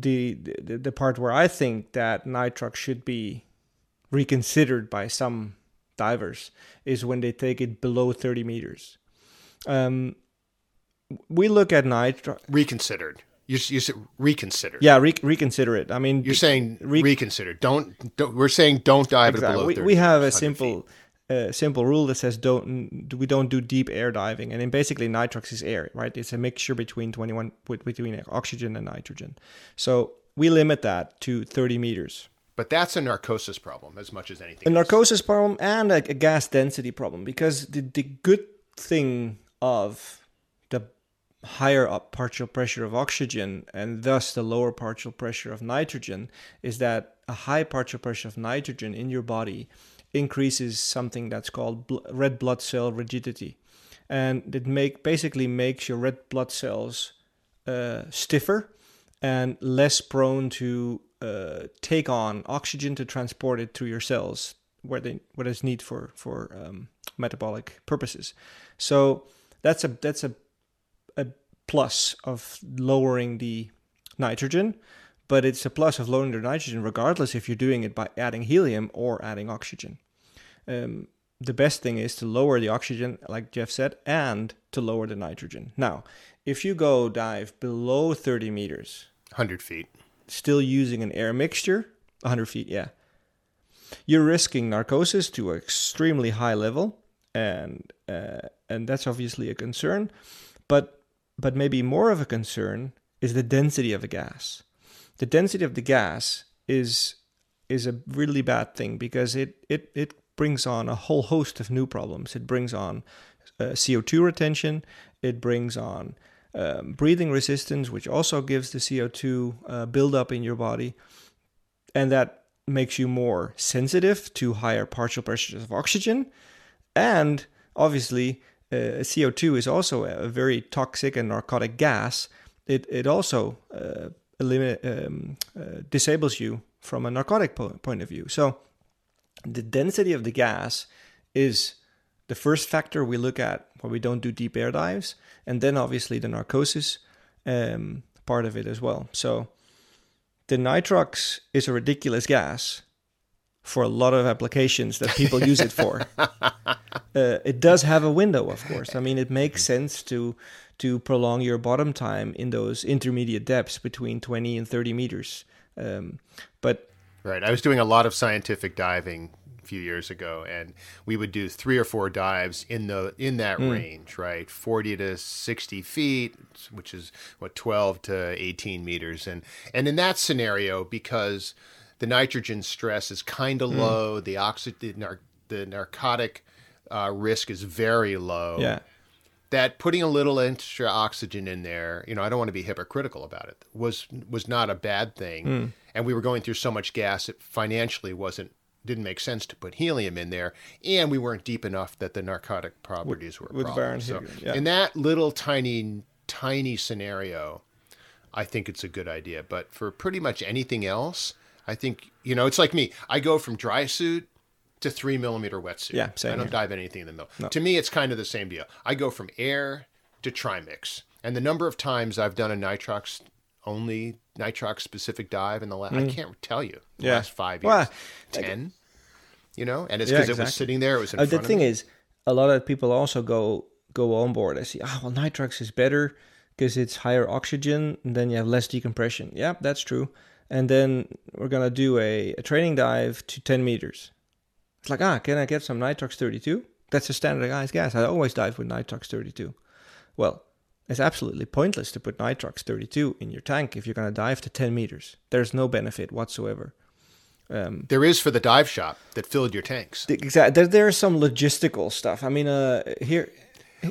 the, the the part where I think that nitrox should be reconsidered by some divers is when they take it below 30 meters. Um, we look at nitrox reconsidered. You, you said reconsider. Yeah, re- reconsider it. I mean, you're saying re- reconsider. Don't, don't. We're saying don't dive exactly. below. We, we have a simple. Feet a simple rule that says don't we don't do deep air diving. And then basically nitrox is air right? It's a mixture between 21 between oxygen and nitrogen. So we limit that to 30 meters. But that's a narcosis problem as much as anything a else. narcosis problem and a, a gas density problem because the, the good thing of the higher up partial pressure of oxygen and thus the lower partial pressure of nitrogen is that a high partial pressure of nitrogen in your body increases something that's called bl- red blood cell rigidity, and it make basically makes your red blood cells uh, stiffer and less prone to uh, take on oxygen to transport it through your cells where they what is need for for um, metabolic purposes. So that's a that's a a plus of lowering the nitrogen but it's a plus of lowering the nitrogen regardless if you're doing it by adding helium or adding oxygen um, the best thing is to lower the oxygen, like Jeff said, and to lower the nitrogen. Now, if you go dive below 30 meters, 100 feet, still using an air mixture, 100 feet, yeah, you're risking narcosis to an extremely high level, and uh, and that's obviously a concern. But but maybe more of a concern is the density of the gas. The density of the gas is is a really bad thing because it it it brings on a whole host of new problems. It brings on uh, CO2 retention, it brings on um, breathing resistance, which also gives the CO2 uh, buildup in your body, and that makes you more sensitive to higher partial pressures of oxygen. And obviously, uh, CO2 is also a very toxic and narcotic gas. It, it also uh, eliminate, um, uh, disables you from a narcotic po- point of view. So, the density of the gas is the first factor we look at when we don't do deep air dives, and then obviously the narcosis um, part of it as well. So the nitrox is a ridiculous gas for a lot of applications that people use it for. Uh, it does have a window, of course. I mean, it makes sense to to prolong your bottom time in those intermediate depths between 20 and 30 meters. Um, but Right. I was doing a lot of scientific diving a few years ago and we would do three or four dives in the in that mm. range right 40 to 60 feet which is what 12 to 18 meters and and in that scenario because the nitrogen stress is kind of mm. low the oxygen the, the narcotic uh, risk is very low yeah that putting a little extra oxygen in there, you know, I don't want to be hypocritical about it, was was not a bad thing. Mm. And we were going through so much gas it financially wasn't didn't make sense to put helium in there, and we weren't deep enough that the narcotic properties with, were with problem. So, yeah. in that little tiny tiny scenario, I think it's a good idea. But for pretty much anything else, I think you know it's like me. I go from dry suit to three millimeter wetsuit. Yeah, same I don't here. dive anything in the middle. No. To me, it's kind of the same deal. I go from air to trimix, and the number of times I've done a nitrox only nitrox specific dive in the last I can't tell you the Yeah. last five years, Well, ten. You know, and it's Yeah, because it was sitting there. It was in Uh, the thing is, a lot of people also go go on board. I see, oh well, nitrox is better because it's higher oxygen, and then you have less decompression. Yeah, that's true. And then we're gonna do a, a training dive to 10 meters. It's like, ah, can I get some nitrox 32? That's a standardized gas. I always dive with nitrox 32. Well, it's absolutely pointless to put nitrox 32 in your tank if you're gonna dive to 10 meters. There's no benefit whatsoever. Um, There is for the dive shop that filled your tanks. Exactly. There, there's some logistical stuff. I mean, uh, here,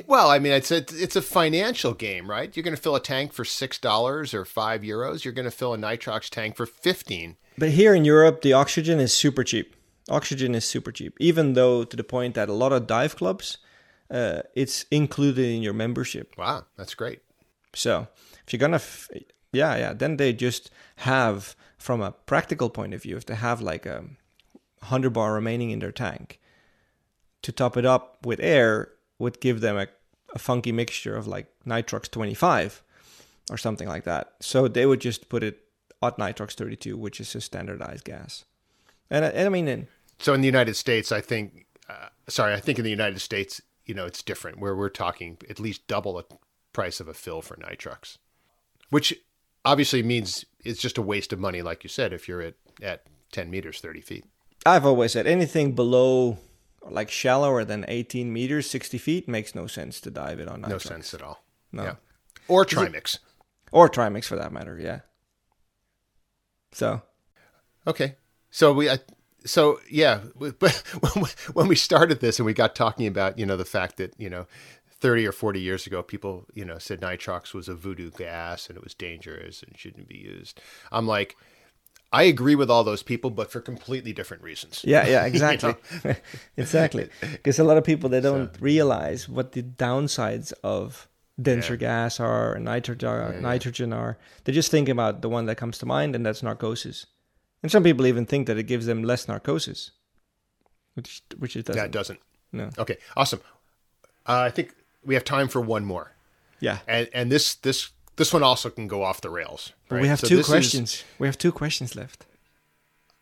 Well, I mean, it's a it's a financial game, right? You're going to fill a tank for six dollars or five euros. You're going to fill a nitrox tank for fifteen. but here in Europe, the oxygen is super cheap. Oxygen is super cheap, even though to the point that a lot of dive clubs, uh, it's included in your membership. Wow, that's great. So if you're gonna, f- yeah, yeah, then they just have, from a practical point of view, if they have like a hundred bar remaining in their tank, to top it up with air would give them a, a funky mixture of like nitrox 25 or something like that. So they would just put it at nitrox 32, which is a standardized gas. And, I- and I mean, and So in the United States, I think, uh, sorry, I think in the United States, you know, it's different. Where we're talking at least double the price of a fill for nitrox, which obviously means it's just a waste of money, like you said, if you're at at ten meters, thirty feet. I've always said anything below like shallower than 18 meters, 60 feet makes no sense to dive it on nitrox. No sense at all. No. Yeah. Or trimix. Or trimix for that matter, yeah. So, Okay. So we, so yeah, but when we started this and we got talking about, you know, the fact that, you know, 30 or 40 years ago, people, you know, said nitrox was a voodoo gas and it was dangerous and shouldn't be used. I'm like, I agree with all those people, but for completely different reasons. yeah, yeah, exactly. exactly. Because a lot of people they don't realize what the downsides of denser gas are and nitrogen nitrogen are. They just think about the one that comes to mind and that's narcosis. And some people even think that it gives them less narcosis. Which which it doesn't. That doesn't. No. Okay. Awesome. Uh, I think we have time for one more. Yeah. And, and this, this, this one also can go off the rails. But we have So two this is- questions. we have two questions left.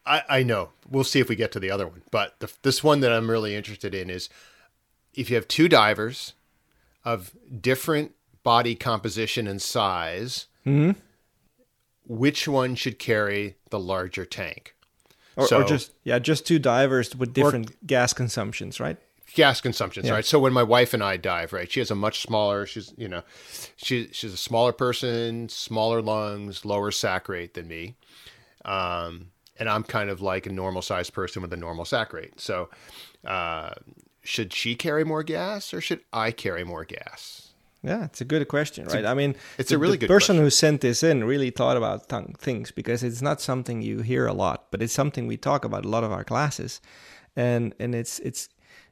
I, I know. We'll see if we get to the other one. But the, this one that I'm really interested in is if you have two divers of different body composition and size, Mm-hmm. Which one should carry the larger tank? Or, So- or just yeah, just two divers with different gas consumptions, right? Gas consumptions, Yeah. right? So when my wife and I dive, right, she has a much smaller. She's you know, she she's a smaller person, smaller lungs, lower sac rate than me, um, and I'm kind of like a normal sized person with a normal sac rate. So, uh, should she carry more gas or should I carry more gas? Yeah, it's a good question, right? I mean, it's the, a really the good person question. who sent this in really thought about th- things because it's not something you hear a lot, but it's something we talk about a lot of our classes, and and it's it's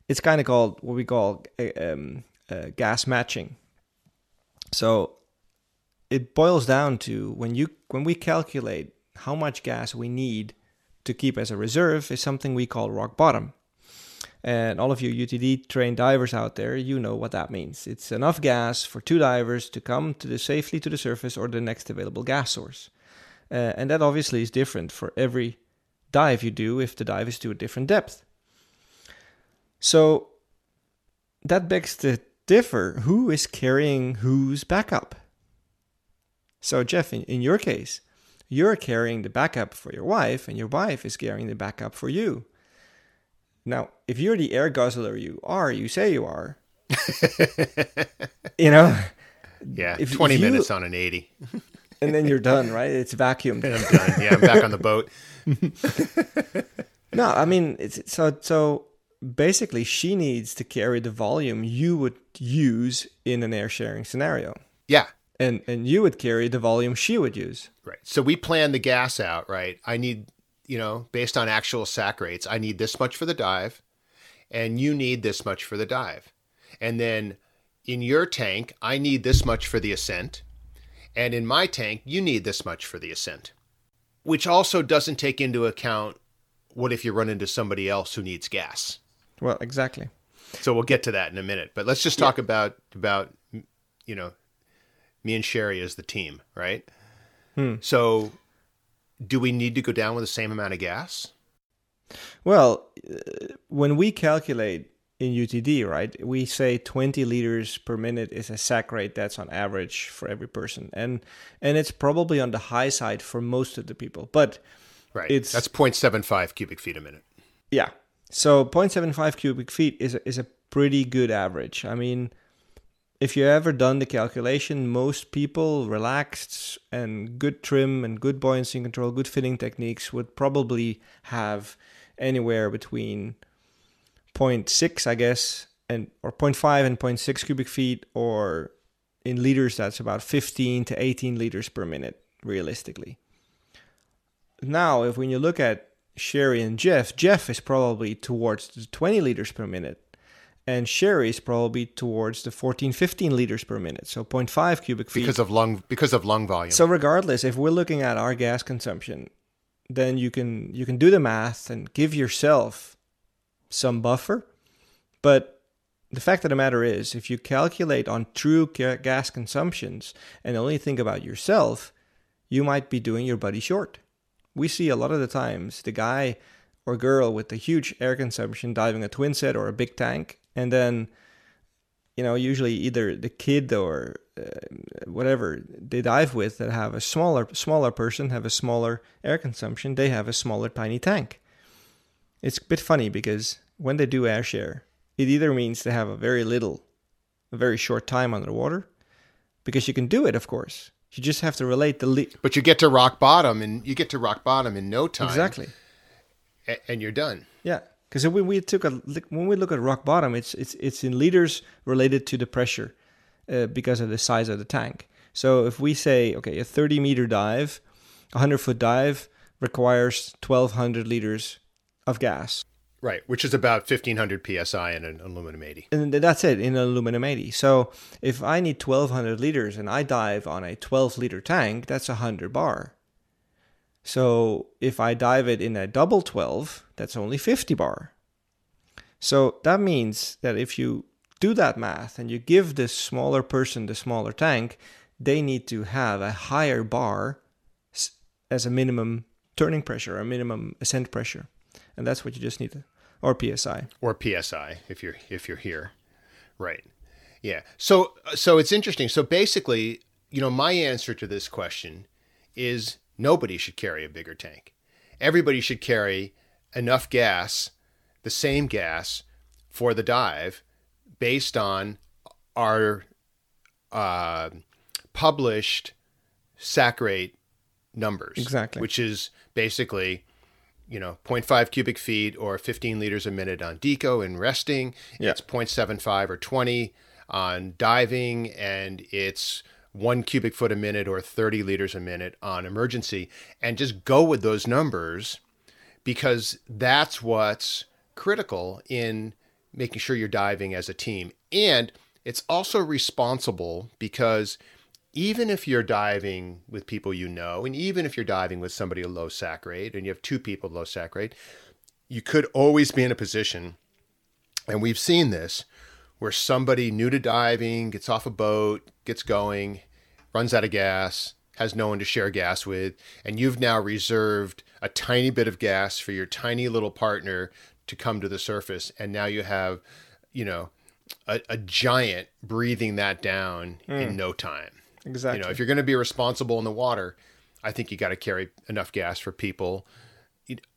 it's kind of called what we call uh, um, uh, gas matching. So it boils down to when you when we calculate how much gas we need to keep as a reserve is something we call rock bottom. And all of you UTD trained divers out there, you know what that means. It's enough gas for two divers to come to the safely to the surface or the next available gas source. Uh, and that obviously is different for every dive you do if the dive is to a different depth. So that begs to differ who is carrying whose backup. So, Jeff, in, in your case, you're carrying the backup for your wife, and your wife is carrying the backup for you. Now, if you're the air guzzler you are, you say you are, you know, Yeah, If 20 you- minutes on an 80. and then you're done, right? It's vacuumed. I'm done. Yeah, I'm back on the boat. No, I mean, it's so so. Basically, she needs to carry the volume you would use in an air sharing scenario, Yeah, and and you would carry the volume she would use. Right. So we plan the gas out, right? I need, you know, based on actual sac rates, I need this much for the dive, and you need this much for the dive. And then in your tank, I need this much for the ascent, and in my tank, you need this much for the ascent. Which also doesn't take into account what if you run into somebody else who needs gas. Well, exactly. So we'll get to that in a minute, but let's just talk yeah. about about you know me and Sherry as the team, right? Hmm. So, do we need to go down with the same amount of gas? Well, uh, when we calculate in UTD, right, we say 20 liters per minute is a sac rate that's on average for every person, and and it's probably on the high side for most of the people, but right, it's that's 0.75 cubic feet a minute. Yeah, so 0.75 cubic feet is a, is a pretty good average. I mean, if you ever done the calculation, most people relaxed and good trim and good buoyancy control, good fitting techniques would probably have anywhere between 0.6, I guess, and or 0.5 and 0.6 cubic feet, or in liters, that's about 15 to 18 liters per minute, realistically. Now, if when you look at Sherry and Jeff, Jeff is probably towards the 20 liters per minute and Sherry is probably towards the 14, 15 liters per minute, so 0.5 cubic feet. Because of lung, because of lung volume. So regardless, if we're looking at our gas consumption, then you can you can do the math and give yourself some buffer. But the fact of the matter is, if you calculate on true gas consumptions and only think about yourself, you might be doing your buddy short. We see a lot of the times the guy or girl with the huge air consumption diving a twin set or a big tank and then you know usually either the kid or uh, whatever they dive with that have a smaller smaller person have a smaller air consumption they have a smaller tiny tank. It's a bit funny because when they do air share it either means they have a very little a very short time under the water because you can do it of course. You just have to relate the le- but you get to rock bottom and you get to rock bottom in no time. Exactly. And you're done. Yeah because when we took a when we look at rock bottom, it's it's it's in liters related to the pressure uh, because of the size of the tank. So if we say okay, a 30 meter dive, a 100 foot dive requires 1200 liters of gas. Right, which is about 1500 psi in an aluminum 80. And that's it in an aluminum 80. So if I need 1200 liters and I dive on a 12 liter tank, that's 100 bar. So if I dive it in a double 12, that's only 50 bar. So that means that if you do that math and you give this smaller person the smaller tank, they need to have a higher bar as a minimum turning pressure, a minimum ascent pressure. And that's what you just need or PSI. Or PSI if you're if you're here. Right. Yeah. So so it's interesting. So basically, you know, my answer to this question is nobody should carry a bigger tank. Everybody should carry enough gas, the same gas, for the dive based on our uh, published sac rate numbers. Exactly. Which is basically, you know, 0.5 cubic feet or 15 liters a minute on deco and resting. Yeah. It's 0.75 or 20 on diving, and it's one cubic foot a minute or 30 liters a minute on emergency. And just go with those numbers because that's what's critical in making sure you're diving as a team. And it's also responsible because even if you're diving with people you know, and even if you're diving with somebody a low sac rate and you have two people low sac rate, you could always be in a position, and we've seen this, where somebody new to diving gets off a boat, gets going, runs out of gas, has no one to share gas with, and you've now reserved a tiny bit of gas for your tiny little partner to come to the surface, and now you have, you know, a, a giant breathing that down mm. in no time. Exactly. You know, if you're going to be responsible in the water, I think you got to carry enough gas for people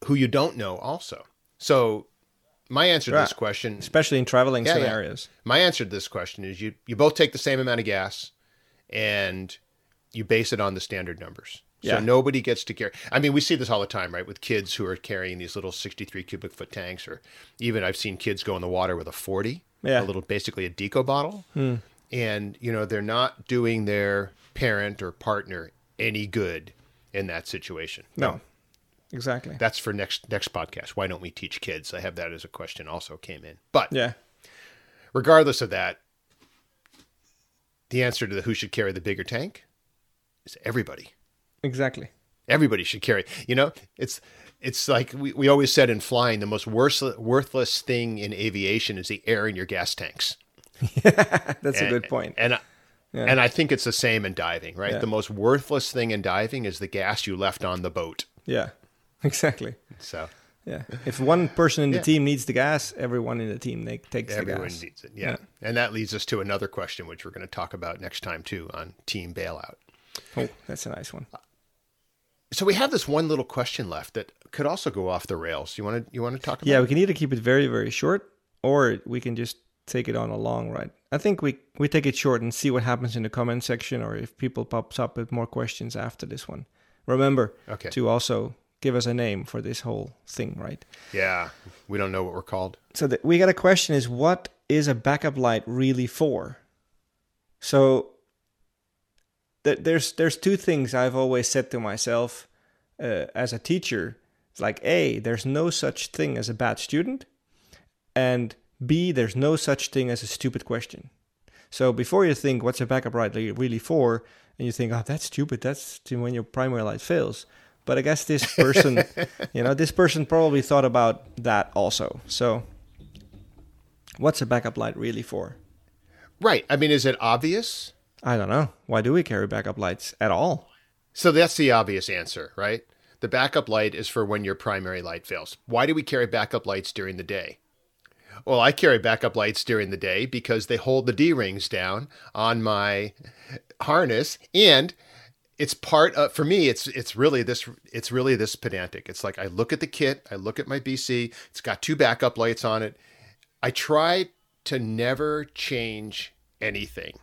who you don't know also. So my answer to this question, especially in traveling yeah, scenarios, yeah. my answer to this question is you you both take the same amount of gas, and you base it on the standard numbers. Yeah. So nobody gets to carry. I mean, we see this all the time, right? With kids who are carrying these little 63 cubic foot tanks, or even I've seen kids go in the water with a 40, yeah. a little basically a deco bottle. Hmm. And, you know, they're not doing their parent or partner any good in that situation. No. Exactly. That's for next next podcast. Why don't we teach kids? I have that as a question also came in. But yeah. Regardless of that, the answer to the who should carry the bigger tank is everybody. Exactly. Everybody should carry. You know, it's it's like we, we always said in flying, the most worthless, worthless thing in aviation is the air in your gas tanks. That's and, a good point. And yeah. and I think it's the same in diving, right? Yeah. The most worthless thing in diving is the gas you left on the boat. Yeah, exactly. So yeah, if one person in the yeah. team needs the gas, everyone in the team they, takes everyone the gas. Everyone needs it. Yeah. yeah, and that leads us to another question, which we're going to talk about next time too, on team bailout. Oh, that's a nice one. So we have this one little question left that could also go off the rails. You want to you want to talk about? Yeah, we can either keep it very very short, or we can just take it on a long ride. I think we we take it short and see what happens in the comment section, or if people pops up with more questions after this one. Remember okay. to also give us a name for this whole thing, right? Yeah, we don't know what we're called. So the, we got a question: Is what is a backup light really for? So th- there's there's two things I've always said to myself uh, as a teacher. It's like A, there's no such thing as a bad student, and B, there's no such thing as a stupid question. So before you think what's a backup light really for, and you think, oh, that's stupid, that's when your primary light fails. But I guess this person, you know, this person probably thought about that also. So what's a backup light really for? Right. I mean, is it obvious? I don't know. Why do we carry backup lights at all? So that's the obvious answer, right? The backup light is for when your primary light fails. Why do we carry backup lights during the day? Well, I carry backup lights during the day because they hold the D rings down on my harness and it's part of for me it's it's really this it's really this pedantic. It's like I look at the kit, I look at my BC, it's got two backup lights on it. I try to never change anything.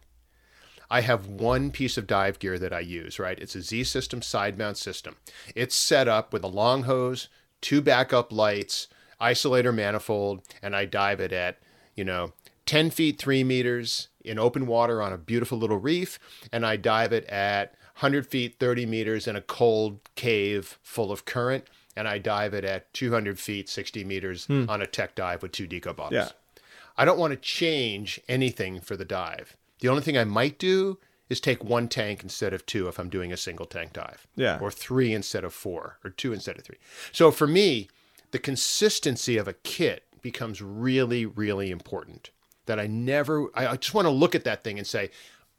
I have one piece of dive gear that I use, right? It's a Z System side mount system. It's set up with a long hose, two backup lights, isolator manifold, and I dive it at, you know, 10 feet, three meters in open water on a beautiful little reef, and I dive it at 100 feet, 30 meters in a cold cave full of current, and I dive it at 200 feet, 60 meters hmm. on a tech dive with two deco bottles. Yeah. I don't want to change anything for the dive. The only thing I might do is take one tank instead of two if I'm doing a single tank dive. Yeah. Or three instead of four, or two instead of three. So for me, the consistency of a kit becomes really, really important. That I never, I just want to look at that thing and say,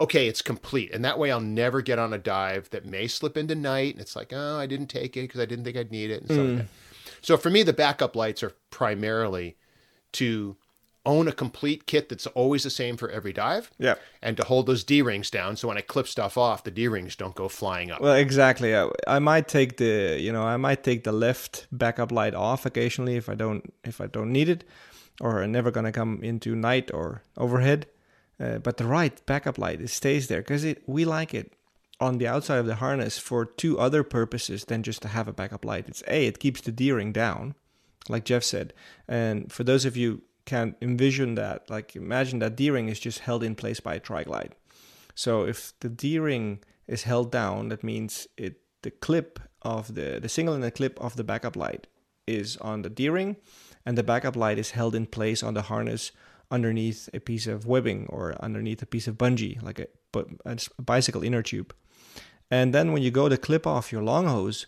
okay, it's complete. And that way I'll never get on a dive that may slip into night. And it's like, oh, I didn't take it because I didn't think I'd need it. And mm. like So for me, the backup lights are primarily to own a complete kit that's always the same for every dive. Yeah. And to hold those D rings down so when I clip stuff off, the D rings don't go flying up. Well, exactly. I, I, might take the you know I might take the left backup light off occasionally if I don't if I don't need it, or I'm never gonna come into night or overhead. Uh, but the right backup light it stays there because we like it on the outside of the harness for two other purposes than just to have a backup light. It's a it keeps the D ring down, like Jeff said, and for those of you can envision that. Like imagine that D-ring is just held in place by a tri-glide. So if the D-ring is held down, that means it the clip of the the single and the clip of the backup light is on the D-ring, and the backup light is held in place on the harness underneath a piece of webbing or underneath a piece of bungee, like a, a bicycle inner tube. And then when you go to clip off your long hose,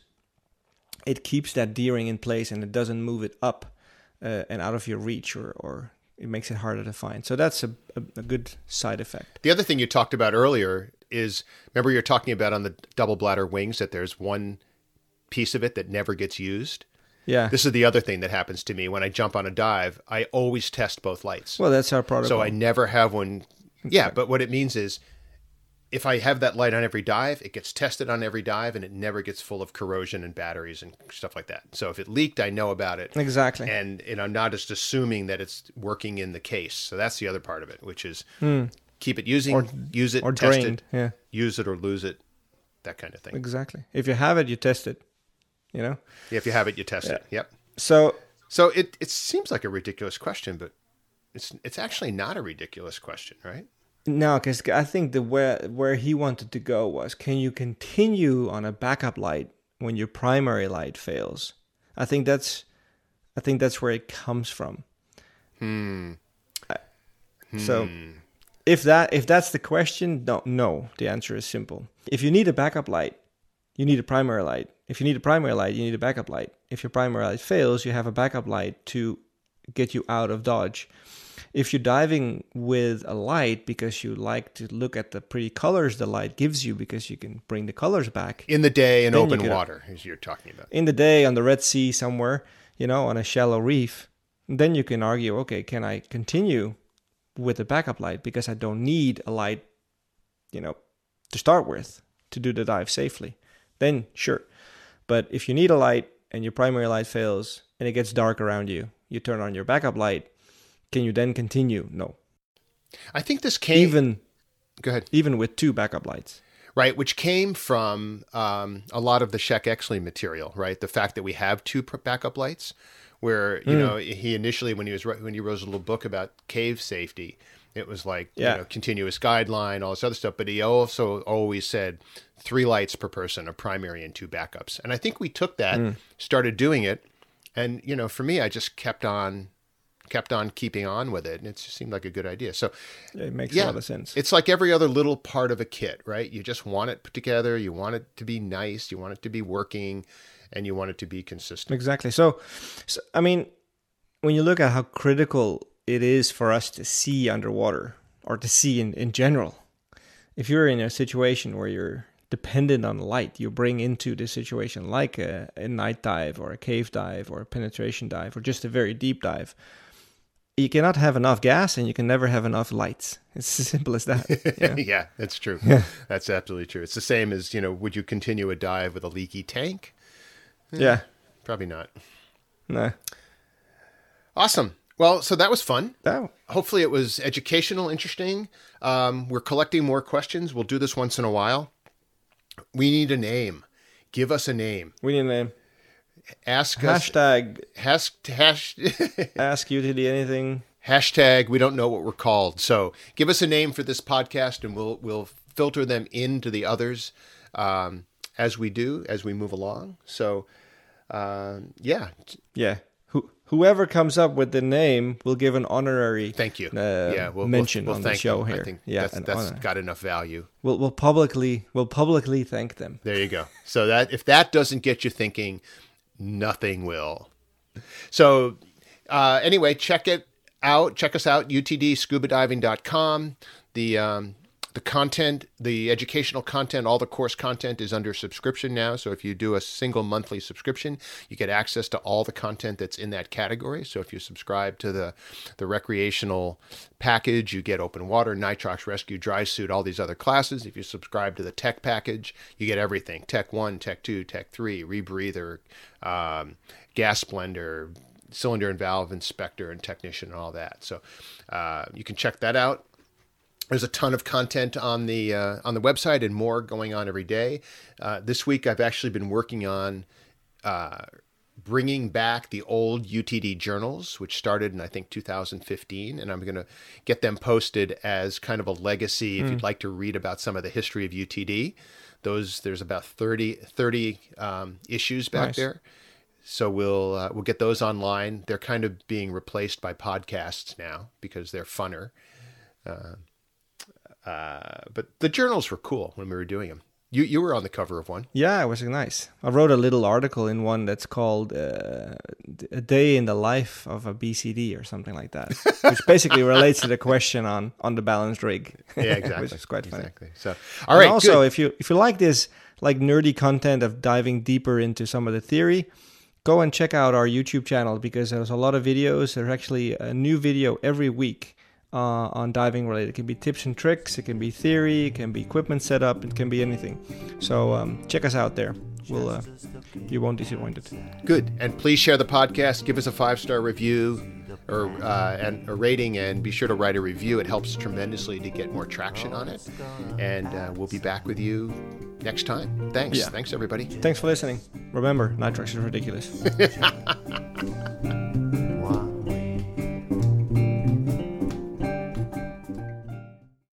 it keeps that D-ring in place and it doesn't move it up uh, and out of your reach or, or it makes it harder to find. So that's a, a, a, good side effect. The other thing you talked about earlier is remember you're talking about on the double bladder wings that there's one piece of it that never gets used. Yeah. This is the other thing that happens to me when I jump on a dive. I always test both lights. Well, that's our protocol. So I never have one. Yeah, but what it means is if I have that light on every dive, it gets tested on every dive and it never gets full of corrosion and batteries and stuff like that. So if it leaked, I know about it. Exactly. And, and I'm not just assuming that it's working in the case. So that's the other part of it, which is mm. keep it using, or, use it, or test drained. it, yeah. use it or lose it, that kind of thing. Exactly. If you have it, you test it. You know. If you have it, you test yeah. it. Yep. So so it it seems like a ridiculous question, but it's it's actually not a ridiculous question, right? No, because I think the where where he wanted to go was, can you continue on a backup light when your primary light fails? I think that's, I think that's where it comes from. Hmm. So, hmm. if that if that's the question, no, no. The answer is simple. If you need a backup light, you need a primary light. If you need a primary light, you need a backup light. If your primary light fails, you have a backup light to get you out of dodge. If you're diving with a light because you like to look at the pretty colors the light gives you because you can bring the colors back in the day in open water, as you're talking about. In the day on the Red Sea somewhere, you know, on a shallow reef, then you can argue, okay, can I continue with a backup light because I don't need a light, you know, to start with to do the dive safely? Then sure. But if you need a light and your primary light fails and it gets dark around you, you turn on your backup light can you then continue? No. I think this came even. Go ahead. Even with two backup lights. Right, which came from um, a lot of the Sheck Exley material, right? The fact that we have two backup lights, where you mm. know he initially when he was when he wrote a little book about cave safety, it was like yeah. you know continuous guideline, all this other stuff. But he also always said three lights per person, a primary and two backups. And I think we took that, mm. started doing it, and you know, for me, I just kept on kept on keeping on with it, and it just seemed like a good idea. So it makes yeah, a lot of sense. It's like every other little part of a kit, right? You just want it put together. You want it to be nice. You want it to be working, and you want it to be consistent. Exactly. So, so I mean, when you look at how critical it is for us to see underwater or to see in, in general, if you're in a situation where you're dependent on light you bring into the situation, like a, a night dive or a cave dive or a penetration dive or just a very deep dive, you cannot have enough gas and you can never have enough lights. It's as simple as that. Yeah, yeah that's true. Yeah. That's absolutely true. It's the same as, you know, would you continue a dive with a leaky tank? Eh, yeah. Probably not. No. Awesome. Well, so that was fun. Oh. Hopefully it was educational, interesting. Um, we're collecting more questions. We'll do this once in a while. We need a name. Give us a name. We need a name ask hashtag us, hash, hash ask UTD anything. Hashtag we don't know what we're called. So give us a name for this podcast, and we'll we'll filter them into the others um, as we do as we move along. So uh, yeah, yeah. Who, whoever comes up with the name will give an honorary thank you. Uh, yeah, we'll, mention we'll, we'll on the show them. here. yeah, that's, that's got enough value. We'll we'll publicly we'll publicly thank them. There you go. So that if that doesn't get you thinking, nothing will. So, uh, anyway, check it out. Check us out, utdscubadiving.com. The um, the content, the educational content, all the course content is under subscription now. So if you do a single monthly subscription, you get access to all the content that's in that category. So if you subscribe to the the recreational package, you get open water, nitrox rescue, dry suit, all these other classes. If you subscribe to the tech package, you get everything: Tech One, Tech Two, Tech Three, rebreather, um, gas blender, cylinder and valve inspector, and technician, and all that. So uh, you can check that out there's a ton of content on the uh, on the website and more going on every day. Uh, this week, I've actually been working on uh, bringing back the old UTD journals, which started in I think 2015, and I'm going to get them posted as kind of a legacy. If mm. you'd like to read about some of the history of UTD, those there's about 30 30 um, issues back nice. there. So we'll uh, we'll get those online. They're kind of being replaced by podcasts now because they're funner. Uh, but the journals were cool when we were doing them. You you were on the cover of one. Yeah, it was nice. I wrote a little article in one that's called uh, "A Day in the Life of a BCD" or something like that, which basically relates to the question on on the balanced rig. Yeah, exactly. which is quite funny. Exactly. So, all right. And also, good. if you if you like this like nerdy content of diving deeper into some of the theory, go and check out our YouTube channel because there's a lot of videos. There's actually a new video every week uh, on diving related. It can be tips and tricks, it can be theory, it can be equipment setup, it can be anything. So um, check us out there. We'll uh, you won't disappoint it. Good, and please share the podcast. Give us a five star review or uh, and a rating, and be sure to write a review. It helps tremendously to get more traction on it. And uh, we'll be back with you next time. Thanks. Yeah. Thanks everybody. Thanks for listening. Remember, nitrox is ridiculous.